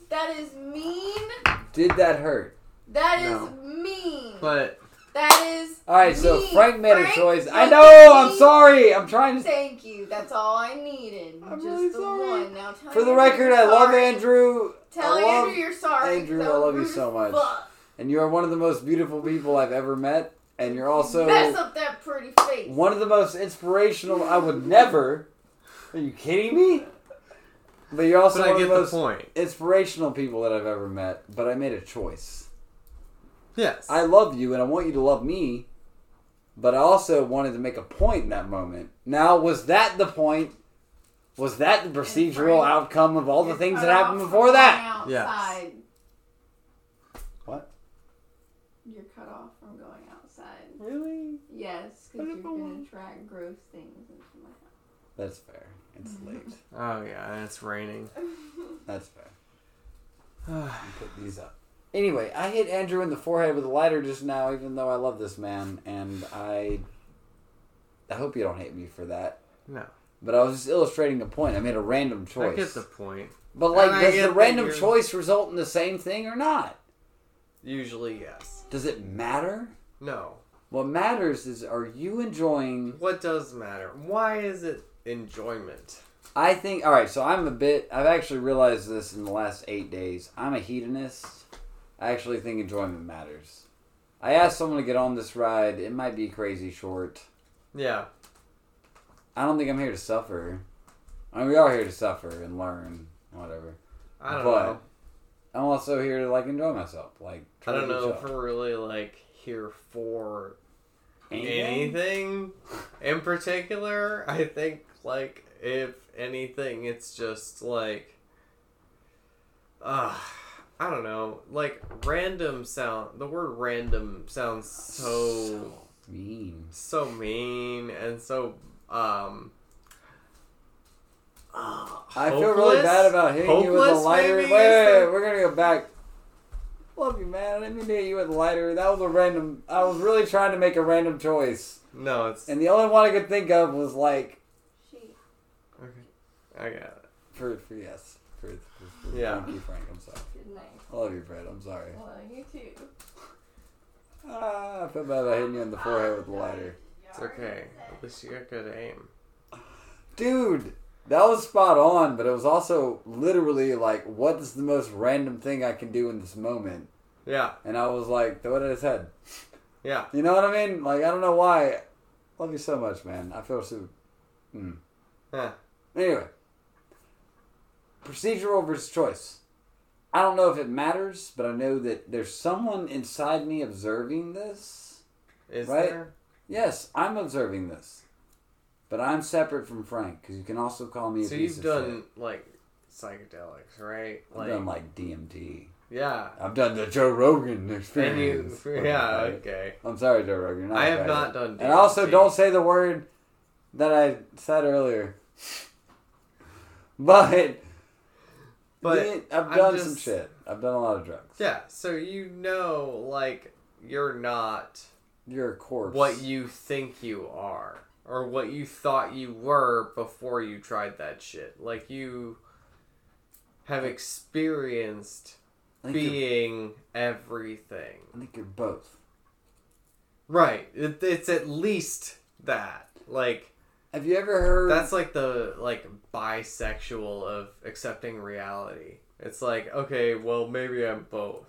that is mean. Did that hurt? That is No. mean. But that is. All right, so. Frank made a choice. I know. I'm sorry. I'm trying to. Thank you. That's all I needed. I'm Just really the sorry. one. Now tell For the record, I love. Andrew. Tell I love, Andrew you're sorry. Andrew, I love you so much. fuck. and you are one of the most beautiful people I've ever met. And you're also Mess up that pretty face. one of the most inspirational. I would never. Are you kidding me? But you're also but I one get of the the most point. inspirational people that I've ever met. But I made a choice. Yes. I love you and I want you to love me, but I also wanted to make a point in that moment. Now, was that the point? Was that the procedural Frank, outcome of all the You're things that happened before that? going Yes. What? You're cut off from going outside. Really? Yes, because you're gonna attract gross things into my house. That's fair. It's late. oh, yeah, and it's raining. That's fair. You put these up. Anyway, I hit Andrew in the forehead with a lighter just now, even though I love this man, and I. I hope you don't hate me for that. No. But I was just illustrating a point. I made a random choice. I get the point. But like, And does the random you're- choice result in the same thing or not? Usually, yes. Does it matter? No. What matters is, are you enjoying? What does matter? Why is it enjoyment? I think. All right, so I'm a bit. I've actually realized this in the last eight days. I'm a hedonist. I actually think enjoyment matters. I asked someone to get on this ride. It might be crazy short. Yeah. I don't think I'm here to suffer. I mean, we are here to suffer and learn, whatever. I don't But- know. I'm also here to like enjoy myself. Like, I don't know if we're really like here for Anything? anything in particular. I think like if anything, it's just like, uh, I don't know. Like random sound. The word random sounds so mean. so mean and so um. uh, I feel really bad about hitting you with a lighter. Wait, maybe, wait, wait, we're gonna go back. Love you, man. I didn't mean to hit you with a lighter. That was a random. I was really trying to make a random choice, No, it's and the only one I could think of was like She. okay. I got it. for, for yes, for, for, for Yeah. Thank you, Frank. I'm sorry. Good night. I love you, Fred. I'm sorry. Well, you too. Ah, I feel bad about hitting you in the forehead with the lighter, It's okay. At least you got good aim. dude. That was spot on, but it was also literally like, what is the most random thing I can do in this moment? Yeah, And I was like, throw it at his head. yeah. You know what I mean? Like, I don't know why. Love you so much, man. I feel so. Mm. Huh. Anyway, procedural versus choice. I don't know if it matters, but I know that there's someone inside me observing this. Is Right? there? Yes, I'm observing this. But I'm separate from Frank, because you can also call me a So piece you've of done like psychedelics, right? shit. I've done like DMT. yeah. I've done the Joe Rogan And you, experience. yeah, Right? okay. I'm sorry, Joe Rogan. You're not I have not done. And also, don't say the word that I said earlier. But But Me, I've done some shit. I've done a lot of drugs. Yeah, so you know, like, you're not You're a corpse. what you think you are, or what you thought you were before you tried that shit. Like, you have experienced I think, you're, being everything. I think you're both. Right. It, it's at least that. Like, Have you ever heard? that's like the, like, bisexual of accepting reality. It's like, okay, well, maybe I'm both.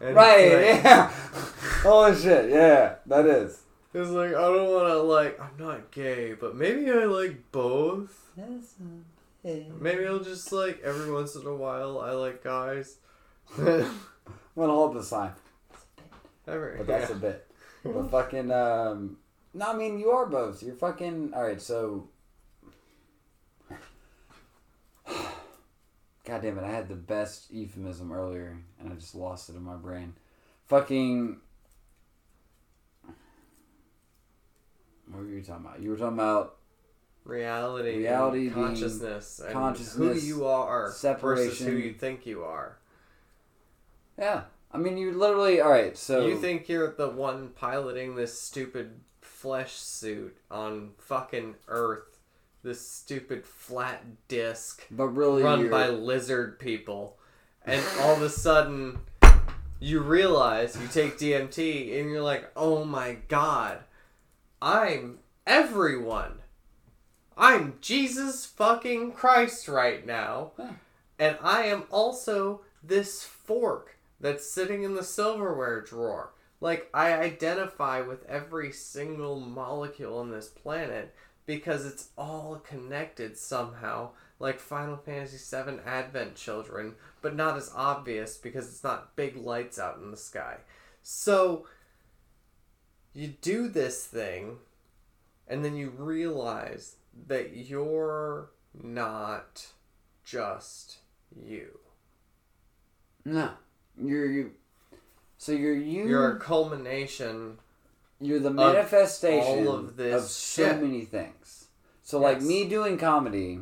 And right. like- Yeah. Holy shit. Yeah, that is. It's like I don't want to like I'm not gay, but maybe I like both. Maybe I'll just like every once in a while I like guys. I'm gonna hold the sign, but that's yeah. a bit. But fucking um. No, I mean you are both. You're fucking. All right, so. God damn it! I had the best euphemism earlier, and I just lost it in my brain. Fucking. What were you talking about? You were talking about reality, Reality consciousness, consciousness, who you are versus separation. who you think you are. yeah. I mean, you literally. All right, so You think you're the one piloting this stupid flesh suit on fucking Earth, this stupid flat disc. but really, run you're, by lizard people, and all of a sudden you realize you take DMT and you're like, oh my god, I'm everyone. I'm Jesus fucking Christ right now. Huh. And I am also this fork that's sitting in the silverware drawer. Like, I identify with every single molecule on this planet because it's all connected somehow, like Final Fantasy VII Advent Children, but not as obvious because it's not big lights out in the sky. So, you do this thing, and then you realize that you're not just you. no, you're you. So you're you. You're a culmination. You're the manifestation all of this of so shit. many things. So like me doing comedy.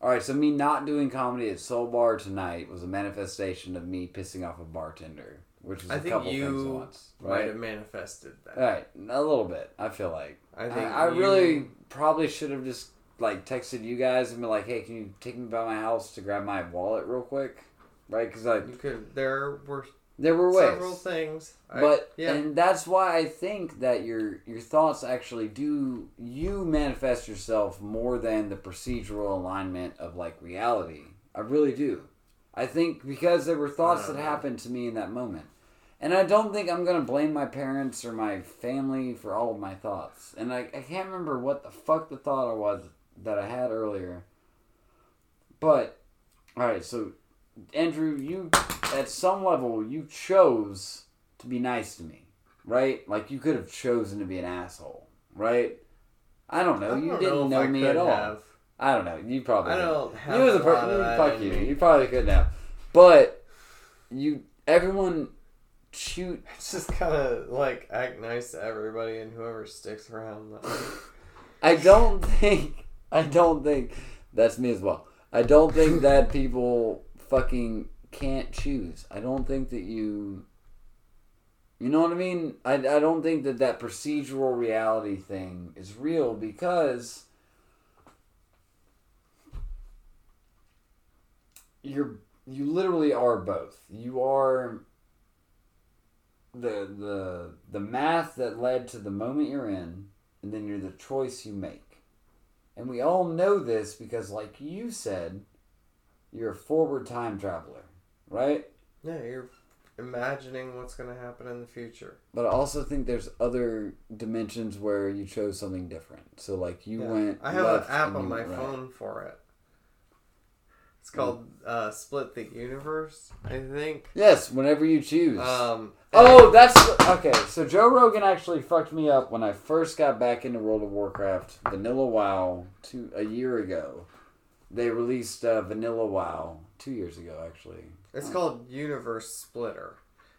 All right, so me not doing comedy at Soul Bar tonight was a manifestation of me pissing off a bartender, which was I a couple things at you once. might Right. have manifested that. Right, a little bit. I feel like I I, think I you- really probably should have just like texted you guys and been like, "Hey, can you take me by my house to grab my wallet real quick?" Right? Because like You could. There were there were ways. several things. I- but yeah, and that's why I think that your your thoughts actually do you manifest yourself more than the procedural alignment of like reality. I really do. I think because there were thoughts that know. happened to me in that moment. And I don't think I'm gonna blame my parents or my family for all of my thoughts. And I, I can't remember what the fuck the thought I was that I had earlier. But alright, so Andrew, you at some level you chose to be nice to me, right? Like you could have chosen to be an asshole, right? I don't know. I you don't didn't know I me at all. have. I don't know. You probably. I didn't. don't have You was a a per- lot of you- that fuck you. me. You probably could now. But you, everyone, shoot. It's just kind of like act nice to everybody and whoever sticks around. I don't think. I don't think that's me as well. I don't think that people fucking can't choose. I don't think that you. You know what I mean? I, I don't think that that procedural reality thing is real because you're you literally are both. You are the the the math that led to the moment you're in, and then you're the choice you make. And we all know this because, like you said, you're a forward time traveler, right? yeah, you're imagining what's gonna happen in the future. But I also think there's other dimensions where you chose something different. So, like you Yeah. went. I have an app on my right. phone for it. It's called uh, Split the Universe, I think. Yes, whenever you choose. Um, Oh, that's okay. So Joe Rogan actually fucked me up when I first got back into World of Warcraft Vanilla WoW two a year ago. They released uh, Vanilla WoW two years ago, actually. It's called Universe Splitter.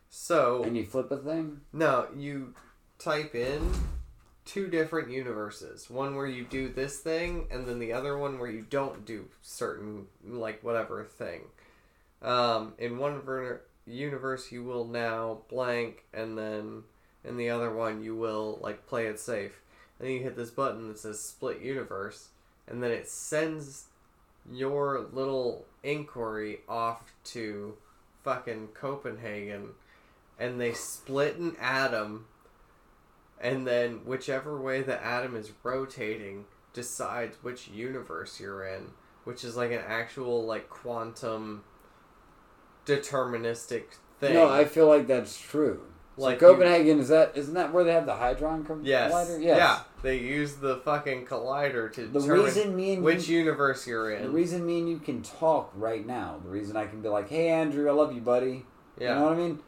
So And you flip a thing. No, you type in two different universes. One where you do this thing, and then the other one where you don't do certain, like, whatever thing. um, in one ver- universe you will now blank, and then in the other one you will like play it safe. And then you hit this button that says split universe, and then it sends your little inquiry off to fucking Copenhagen, and they split an atom, and then whichever way the atom is rotating decides which universe you're in, which is like an actual like quantum deterministic thing. No, I feel like that's true. Like so you- Copenhagen is that isn't that where they have the Hadron com- Yes. collider? Yes. Yeah. They use the fucking collider to The determine reason me and which you, universe you're in. the reason me and you can talk right now, the reason I can be like, "Hey Andrew, I love you, buddy," yeah. you know what I mean,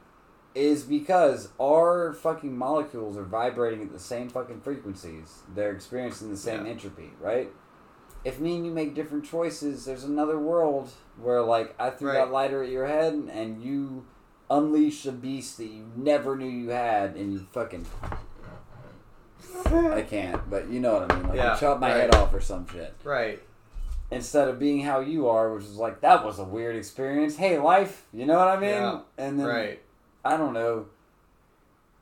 is because our fucking molecules are vibrating at the same fucking frequencies. They're experiencing the same Yeah. entropy, right? If me and you make different choices, there's another world where, like, I threw Right. that lighter at your head and you unleash a beast that you never knew you had, and you fucking. I can't, but you know what I mean. Like, Yeah, you chop my right. head off or some shit. Right. Instead of being how you are, which is like, that was a weird experience. Hey, life, you know what I mean? Yeah, And then Right. I don't know.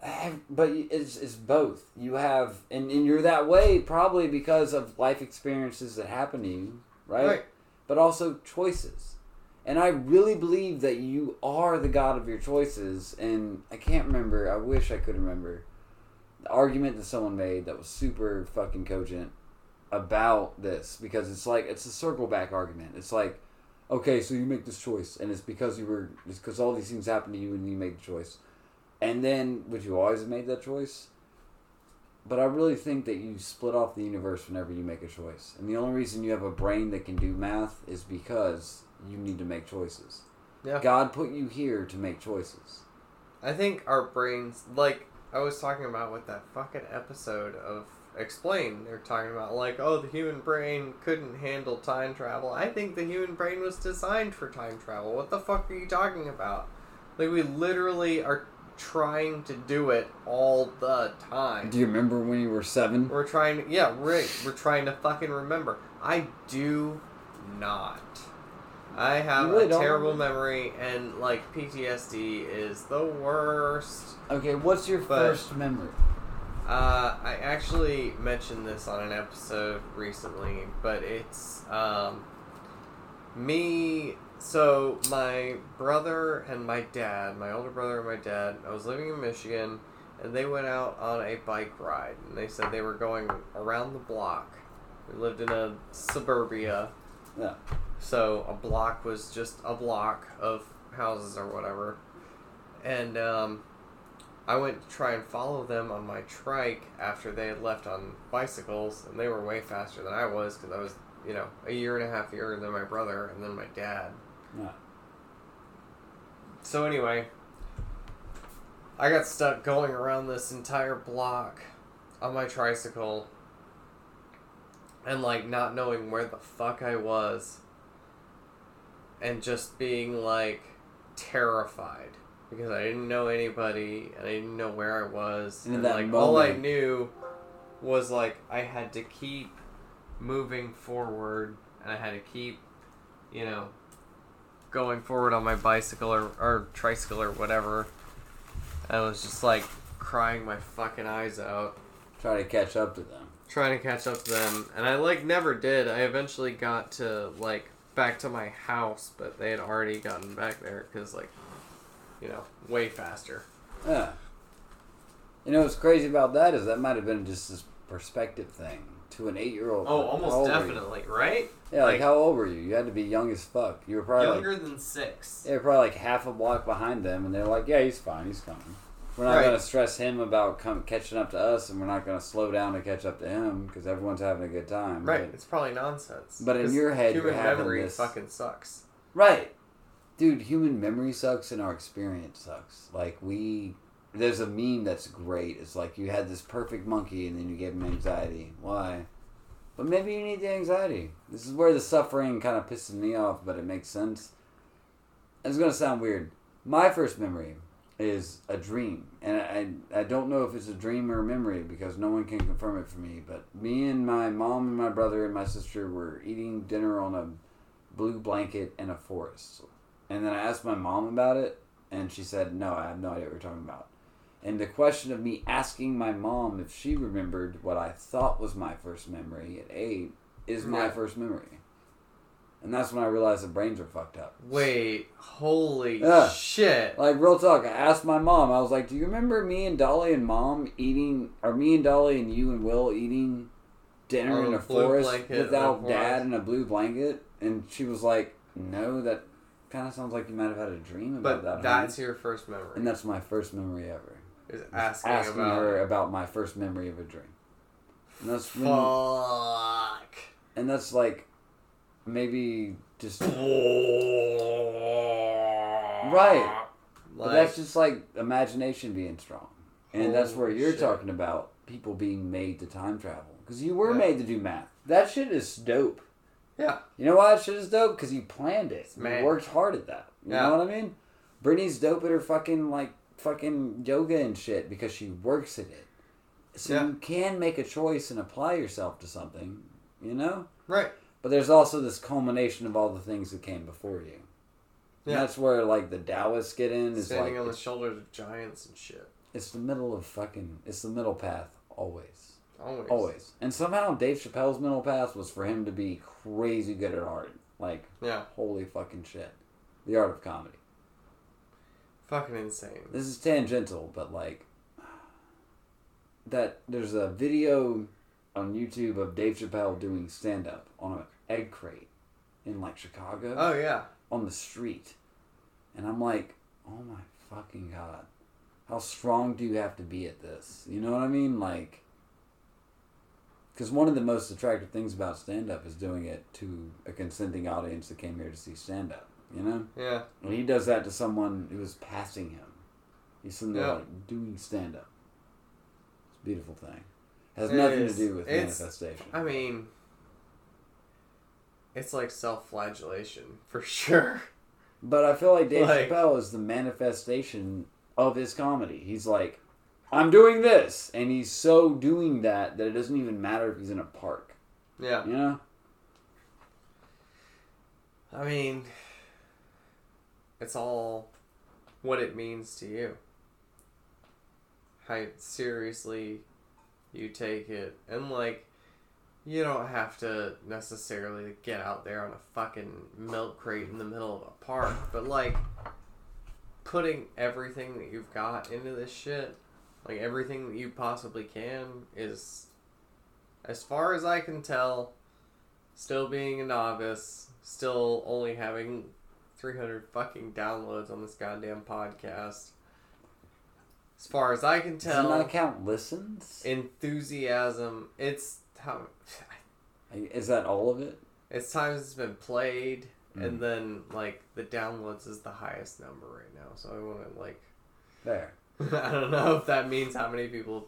I- But it's, it's both. You have, and, and you're that way probably because of life experiences that happen to you, right? Right. But also choices. And I really believe that you are the God of your choices. And I can't remember, I wish I could remember the argument that someone made that was super fucking cogent about this because it's like, it's a circle back argument. It's like, okay, so you make this choice, and it's because you were, it's because all these things happened to you and you made the choice. And then, would you always have made that choice? But I really think that you split off the universe whenever you make a choice. And the only reason you have a brain that can do math is because you need to make choices. Yeah. God put you here to make choices. I think our brains, like I was talking about with that fucking episode of Explain, they're talking about like, oh, the human brain couldn't handle time travel. I think the human brain was designed for time travel. What the fuck are you talking about? Like we literally are trying to do it all the time. Do you remember when you were seven? We're trying to, yeah, right. We're trying to fucking remember. I do not. I have really a terrible remember? memory, and like PTSD is the worst. Okay, what's your But- first memory? Uh, I actually mentioned this on an episode recently, but it's um, me. So my brother and my dad, my older brother and my dad, I was living in Michigan, and they went out on a bike ride, and they said they were going around the block. We lived in a suburbia. Yeah. So a block was just a block of houses or whatever, and um, I went to try and follow them on my trike after they had left on bicycles, and they were way faster than I was because I was, you know, a year and a half younger than my brother and then my dad. Yeah. So anyway, I got stuck going around this entire block on my tricycle and like not knowing where the fuck I was and just being like terrified because I didn't know anybody and I didn't know where I was And and like all I knew was like I had to keep moving forward and I had to keep you know going forward on my bicycle or, or tricycle or whatever. I was just like crying my fucking eyes out, Trying to catch up to them. trying to catch up to them, and I like never did. I eventually got to like back to my house, but they had already gotten back there because like, you know, way faster. Yeah. You know what's crazy about that is that might have been just this perspective thing to an eight year old. Oh, almost definitely, right? Yeah, like, Like- how old were you? You had to be young as fuck. You were probably Younger like than six. they were probably like half a block behind them, and they're like, "Yeah, he's fine. He's coming. We're not Right. gonna stress him about come, catching up to us, and we're not gonna slow down to catch up to him because everyone's having a good time." Right, But- it's probably nonsense. But in your head, you're human memory this- fucking sucks. Right. Dude, human memory sucks and our experience sucks. Like we there's a meme that's great. It's like you had this perfect monkey and then you gave him anxiety. Why? But maybe you need the anxiety. This is where the suffering kind of pisses me off, but it makes sense. It's gonna sound weird. My first memory is a dream, and I I don't know if it's a dream or a memory because no one can confirm it for me. But me and my mom and my brother and my sister were eating dinner on a blue blanket in a forest. And then I asked my mom about it, and she said, "No, I have no idea what you're talking about." And the question of me asking my mom if she remembered what I thought was my first memory at eight is my Yeah. first memory. And that's when I realized the brains are fucked up. Wait, holy Yeah. shit. Like real talk, I asked my mom. I was like, "Do you remember me and Dolly and mom eating, or me and Dolly and you and Will eating dinner in a forest in a without dad and a blue blanket?" And she was like, "No, that kind of sounds like you might have had a dream about But that." that's honey." your first memory. and that's my first memory ever. is asking, asking about. her about my first memory of a dream. And that's when, Fuck. and that's like maybe just right. But that's just like imagination being strong, and that's where you're shit. talking about people being made to time travel because you were Yeah. made to do math. That shit is dope. Yeah. You know why that shit is dope? Because you planned it. You worked hard at that. You Yeah. know what I mean? Brittany's dope at her fucking like fucking yoga and shit because she works at it. So Yeah. you can make a choice and apply yourself to something. You know. Right. But there's also this culmination of all the things that came before you. And Yeah. that's where like the Taoists get in. Is Standing like on the shoulders of giants and shit. it's the middle of fucking. It's the middle path always, Always. always. And somehow Dave Chappelle's middle path was for him to be crazy good at art. Like Yeah. holy fucking shit, the art of comedy. Fucking insane. This is tangential, but like that. There's a video on YouTube of Dave Chappelle doing stand up on an egg crate in like Chicago. Oh yeah. on the street. And I'm like, oh my fucking god. How strong do you have to be at this? You know what I mean? Like, because one of the most attractive things about stand up is doing it to a consenting audience that came here to see stand up. You know? Yeah. And he does that to someone who is passing him. He's sitting there Yeah. like doing stand up. It's a beautiful thing. Has It nothing is. to do with manifestation. I mean, it's like self-flagellation for sure. But I feel like Dave Like- Chappelle is the manifestation of his comedy. He's like, I'm doing this, and he's so doing that that it doesn't even matter if he's in a park. Yeah. You know? I mean, it's all what it means to you. How seriously you take it. And, like, you don't have to necessarily get out there on a fucking milk crate in the middle of a park, but, like, putting everything that you've got into this shit, like, everything that you possibly can, is, as far as I can tell, still being a novice, still only having 300 fucking downloads on this goddamn podcast. As far as I can Does tell, not count listens? enthusiasm. It's how Is that all of it? it's times it's been played, Mm. and then like the downloads is the highest number right now. So I want to like There. I don't know if that means how many people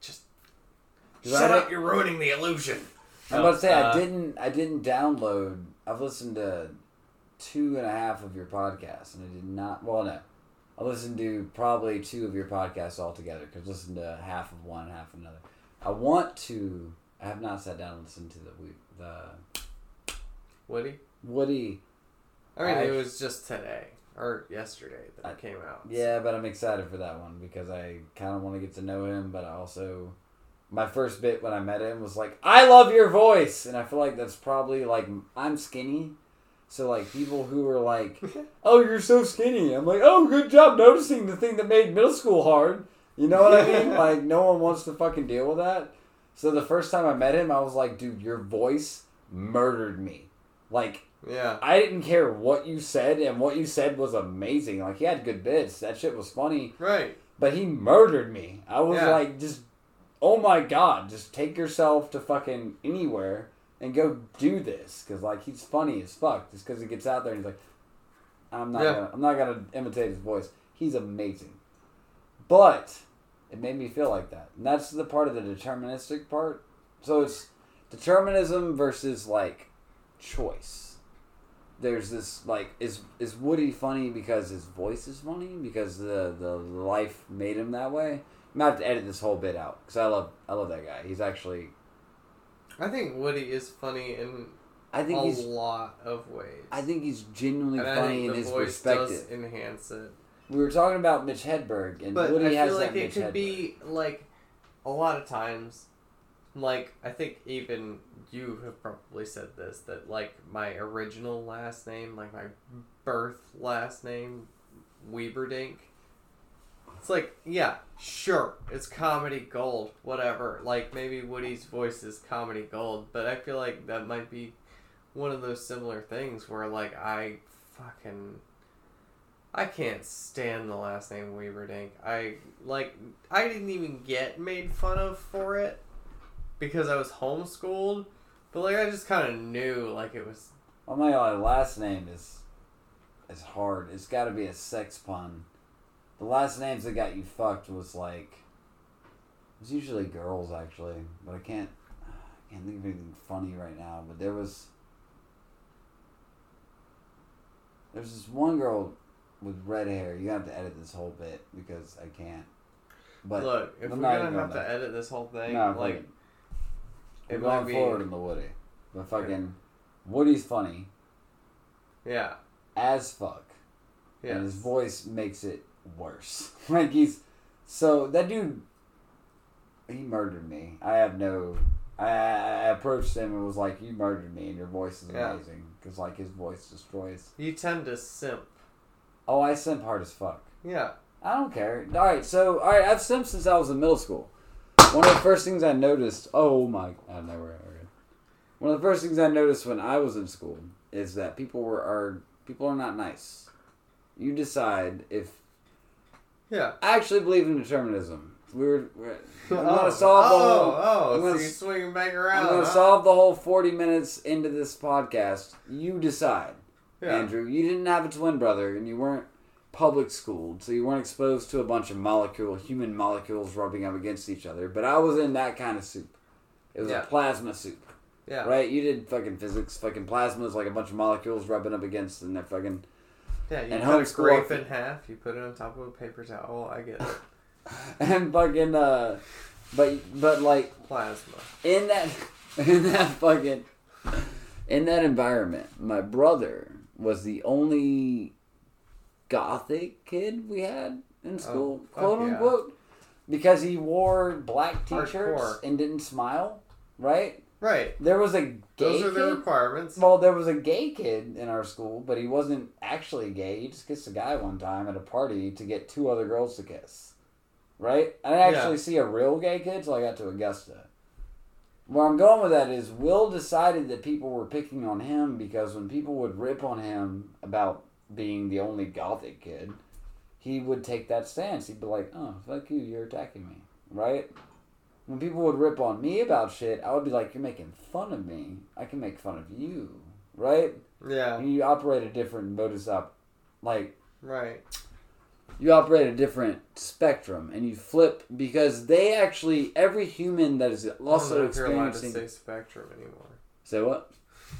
just shut up. You're ruining the illusion. I'm about to say Uh, I didn't. I didn't download. I've listened to two and a half of your podcasts, and I did not. Well, no, I listened to probably two of your podcasts altogether. Because listened to half of one, half of another. I want to. I have not sat down and listened to the the Woody. Woody. I mean, I- it was just today or yesterday that I- it came out. Yeah, but I'm excited for that one because I kind of want to get to know him, but I also. My first bit when I met him was like, "I love your voice," and I feel like that's probably like I'm skinny, so like people who are like, "Oh, you're so skinny," I'm like, "Oh, good job noticing the thing that made middle school hard." You know what I mean? like no one wants to fucking deal with that. So the first time I met him, I was like, "Dude, your voice murdered me." Like Yeah. I didn't care what you said, and what you said was amazing. Like he had good bits. That shit was funny, Right. but he murdered me. I was Yeah. like, just oh my god, just take yourself to fucking anywhere and go do this, because like he's funny as fuck. Just because he gets out there and he's like, I'm not, Yeah. gonna, I'm not gonna imitate his voice. He's amazing, but it made me feel like that, and that's the part of the deterministic part. So it's determinism versus like choice there's this like is is Woody funny because his voice is funny because the the life made him that way. I'm gonna have to edit this whole bit out because I love I love that guy. He's actually I think Woody is funny in I think a he's lot of ways. I think he's genuinely and funny in his voice perspective. does enhance it. We were talking about Mitch Hedberg, and But Woody I has feel like it Mitch could Hedberg. be like a lot of times, like I think even you have probably said this that like my original last name, like my birth last name, Weeberdink. It's like yeah, sure, it's comedy gold, whatever. Like maybe Woody's voice is comedy gold, but I feel like that might be one of those similar things where like I fucking I can't stand the last name Weaverdink. I like I didn't even get made fun of for it because I was homeschooled, but like I just kind of knew like it was Oh my god, last name is is hard. It's got to be a sex pun. The last names that got you fucked was like it's usually girls actually, but I can't I can't think of anything funny right now. But there was there's this one girl with red hair. You have to edit this whole bit because I can't. But look if I'm we're gonna have gonna- edit this whole thing no, like we're going be forward in the Woody. But fucking Woody's funny yeah as fuck. yeah and his voice makes it worse. like he's so that dude. He murdered me. I have no. I, I approached him and was like, "You murdered me, and your voice is Yeah. amazing." Because like his voice destroys. you tend to simp Oh, I simp hard as fuck. yeah I don't care. All right, so all right, I've simped since I was in middle school. One of the first things I noticed. Oh my! I never. Okay. One of the first things I noticed when I was in school is that people were are people are not nice. You decide if yeah I actually believe in determinism. We were, we're, I'm oh, gonna solve the oh, whole. oh I'm so gonna you're swinging back around. I'm gonna huh? solve the whole 40 minutes into this podcast. You decide, yeah Andrew. You didn't have a twin brother, and you weren't public schooled, so you weren't exposed to a bunch of molecule, human molecules rubbing up against each other. But I was in that kind of soup. It was Yeah. a plasma soup, yeah right? You did fucking physics. Fucking plasma is like a bunch of molecules rubbing up against, and they're fucking. yeah you and cut a grape in half you put it on top of a paper towel I get it And fucking, uh, but but like plasma in that in that fucking in that environment, my brother was the only gothic kid we had in oh, school, fuck quote yeah. unquote, because he wore black t-shirts Hardcore. and didn't smile. Right? right There was a gay those are kid. the requirements well, there was a gay kid in our school, but he wasn't actually gay. He just kissed a guy one time at a party to get two other girls to kiss. Right? I didn't actually Yeah. see a real gay kid till I got to Augusta. Where I'm going with that is Will decided that people were picking on him because when people would rip on him about being the only gothic kid, he would take that stance. He'd be like, oh, fuck you, you're attacking me. Right? When people would rip on me about shit, I would be like, you're making fun of me. I can make fun of you. Right? yeah And you operate a different modus op. Like, right you operate a different spectrum and you flip because they actually, every human that is I also you're to experiencing. say spectrum anymore Say what?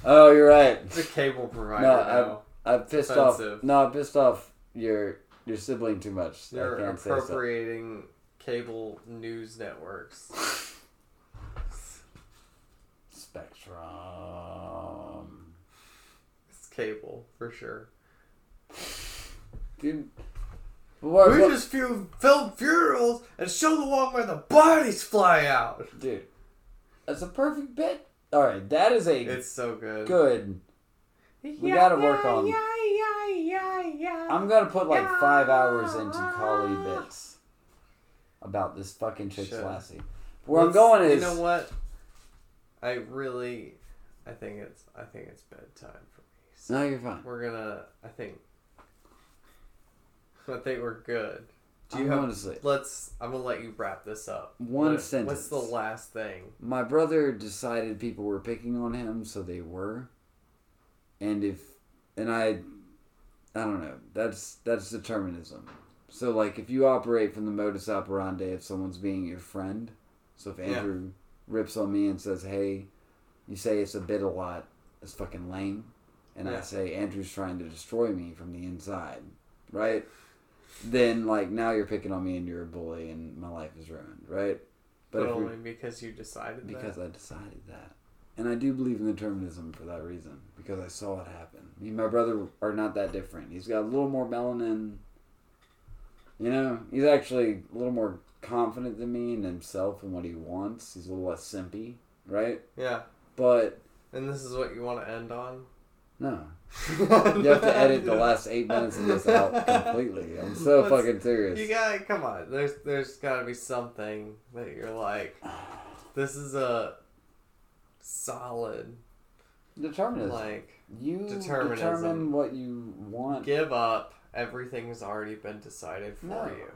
Oh, you're right. It's a cable provider No, now. I pissed Offensive. off. No, I pissed off your your sibling too much. You're I can't say so. appropriating cable news networks. Spectrum. It's cable for sure. Dude. What, we what- just few film funerals and show the one where the bodies fly out. dude, that's a perfect bit. All right, that is a It's so good. good. We gotta work on- Yeah, yeah, yeah, yeah. I'm gonna put like five hours into Kali bits about this fucking chick's Should. lassie. Where I'm going is You know what? I really, I think it's, I think it's bedtime for me. So no, you're fine. we're gonna, I think, I think we're good. Do I'm you have? going to sleep. Let's. I'm gonna let you wrap this up. One What- sentence. What's the last thing? My brother decided people were picking on him, so they were. And if, and I, I don't know. That's that's determinism. So like, if you operate from the modus operandi of someone's being your friend, so if Yeah. Andrew rips on me and says, "Hey," you say it's a bit a lot. It's fucking lame, and I say Andrew's trying to destroy me from the inside, right? Then like now you're picking on me and you're a bully and my life is ruined, right? But, we- only because you decided because that. I decided that. And I do believe in determinism for that reason because I saw it happen. Me and my brother are not that different. He's got a little more melanin. You know, he's actually a little more confident than me in himself and what he wants. He's a little less simpy, right? Yeah. But And this is what you want to end on? no, you have to edit the last eight minutes of this out completely. I'm so What's- fucking serious. You gotta come on. There's there's gotta be something that you're like, this is a solid Determinism. like you determinism. determine what you want. give up. Everything has already been decided for No. you.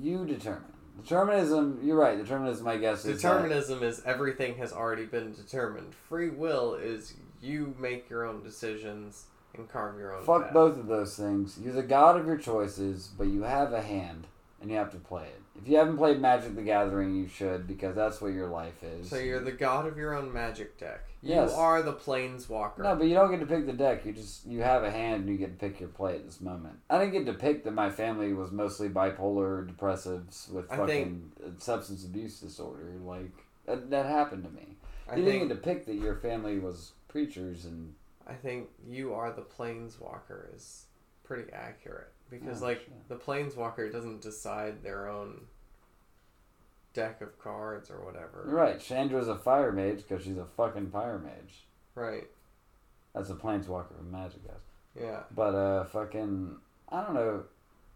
You determine. Determinism. You're right. Determinism. I guess is uh, Determinism is everything has already been determined. Free will is you make your own decisions and carve your own Fuck path. both of those things. You're the god of your choices, but you have a hand and you have to play it. If you haven't played Magic the Gathering, you should because that's what your life is. So you're the god of your own magic deck. You Yes. are the planeswalker. no, but you don't get to pick the deck. You just you have a hand and you get to pick your play at this moment. I didn't get to pick that my family was mostly bipolar, depressives with I fucking uh substance abuse disorder. Like that, that happened to me. I you think didn't get to pick that your family was preachers and I think you are the planeswalker is pretty accurate because Oh, like shit. the planeswalker doesn't decide their own deck of cards or whatever. right. Chandra's a fire mage because she's a fucking fire mage. Right. That's a planeswalker from Magic, guys. Yeah. But uh, fucking, I don't know.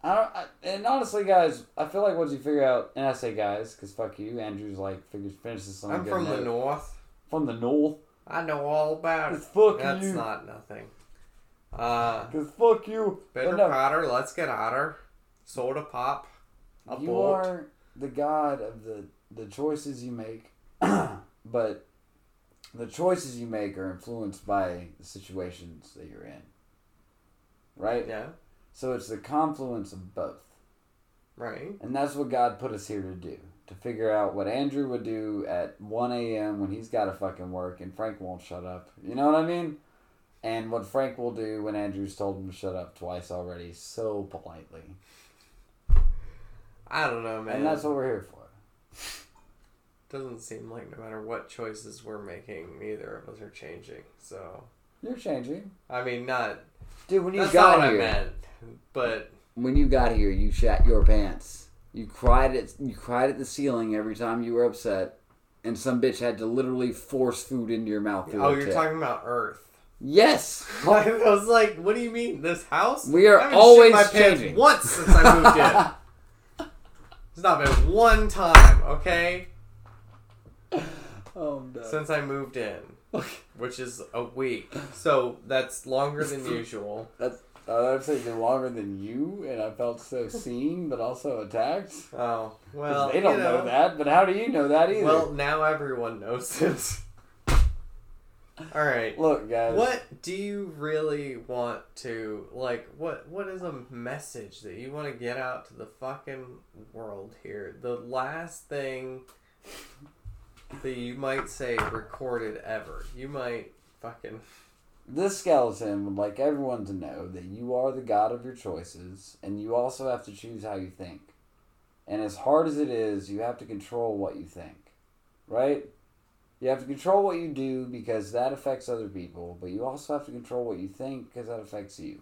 I don't. I, and honestly, guys, I feel like once you figure out, and I say guys, because fuck you, Andrew's like figures finishes something. I'm from the north. From the north. I know all about it. Fuck That's you. not nothing. Uh Cause fuck you. bitter no, powder, let's get hotter. Soda pop. A you bolt. are the god of the the choices you make, but the choices you make are influenced by the situations that you're in. Right. Yeah. So it's the confluence of both. Right. And that's what God put us here to do. To figure out what Andrew would do at 1 a.m. when he's got to fucking work and Frank won't shut up. You know what I mean? And what Frank will do when Andrew's told him to shut up twice already, so politely. I don't know, man. And that's what we're here for. Doesn't seem like no matter what choices we're making, neither of us are changing. So You're changing. I mean, not Dude, when you that's not got what here, I meant. But when you got here, you shat your pants. You cried at you cried at the ceiling every time you were upset, and some bitch had to literally force food into your mouth. through oh, you're tip. talking about Earth. Yes. I was like, what do you mean this house? We are I always my changing. once since I moved in. It's not been one time, okay, Oh, no. since I moved in, which is a week. So that's longer than usual. That's I would say they're longer than you, and I felt so seen, but also attacked. Oh well, they don't you know. know that, but how do you know that either? Well, now everyone knows it. All right. look, guys. What do you really want to like? What what is a message that you want to get out to the fucking world here? The last thing that you might say recorded ever. You might fucking This skeleton would like everyone to know that you are the god of your choices, and you also have to choose how you think. And as hard as it is, you have to control what you think, right? You have to control what you do because that affects other people, but you also have to control what you think because that affects you,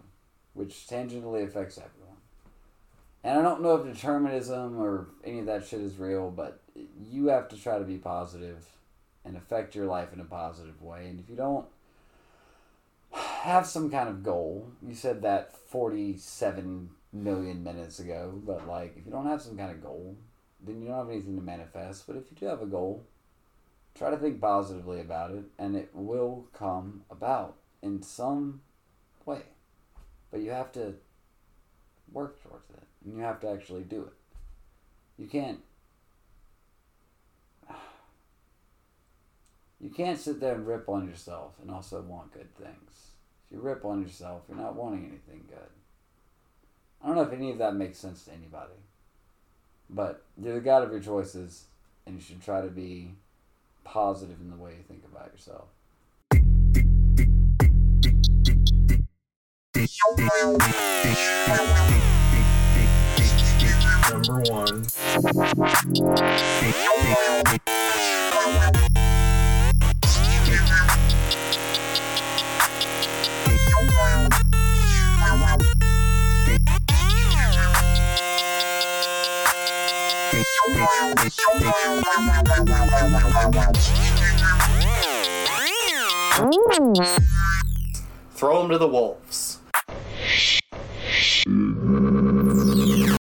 which tangentially affects everyone. And I don't know if determinism or any of that shit is real, but you have to try to be positive and affect your life in a positive way. And if you don't have some kind of goal, you said that 47 million minutes ago, but like if you don't have some kind of goal, then you don't have anything to manifest. But if you do have a goal, try to think positively about it and it will come about in some way. But you have to work towards it and you have to actually do it. You can't you can't sit there and rip on yourself and also want good things. If you rip on yourself, you're not wanting anything good. I don't know if any of that makes sense to anybody. But you're the god of your choices and you should try to be positive in the way you think about yourself. Number one. Throw them to the wolves.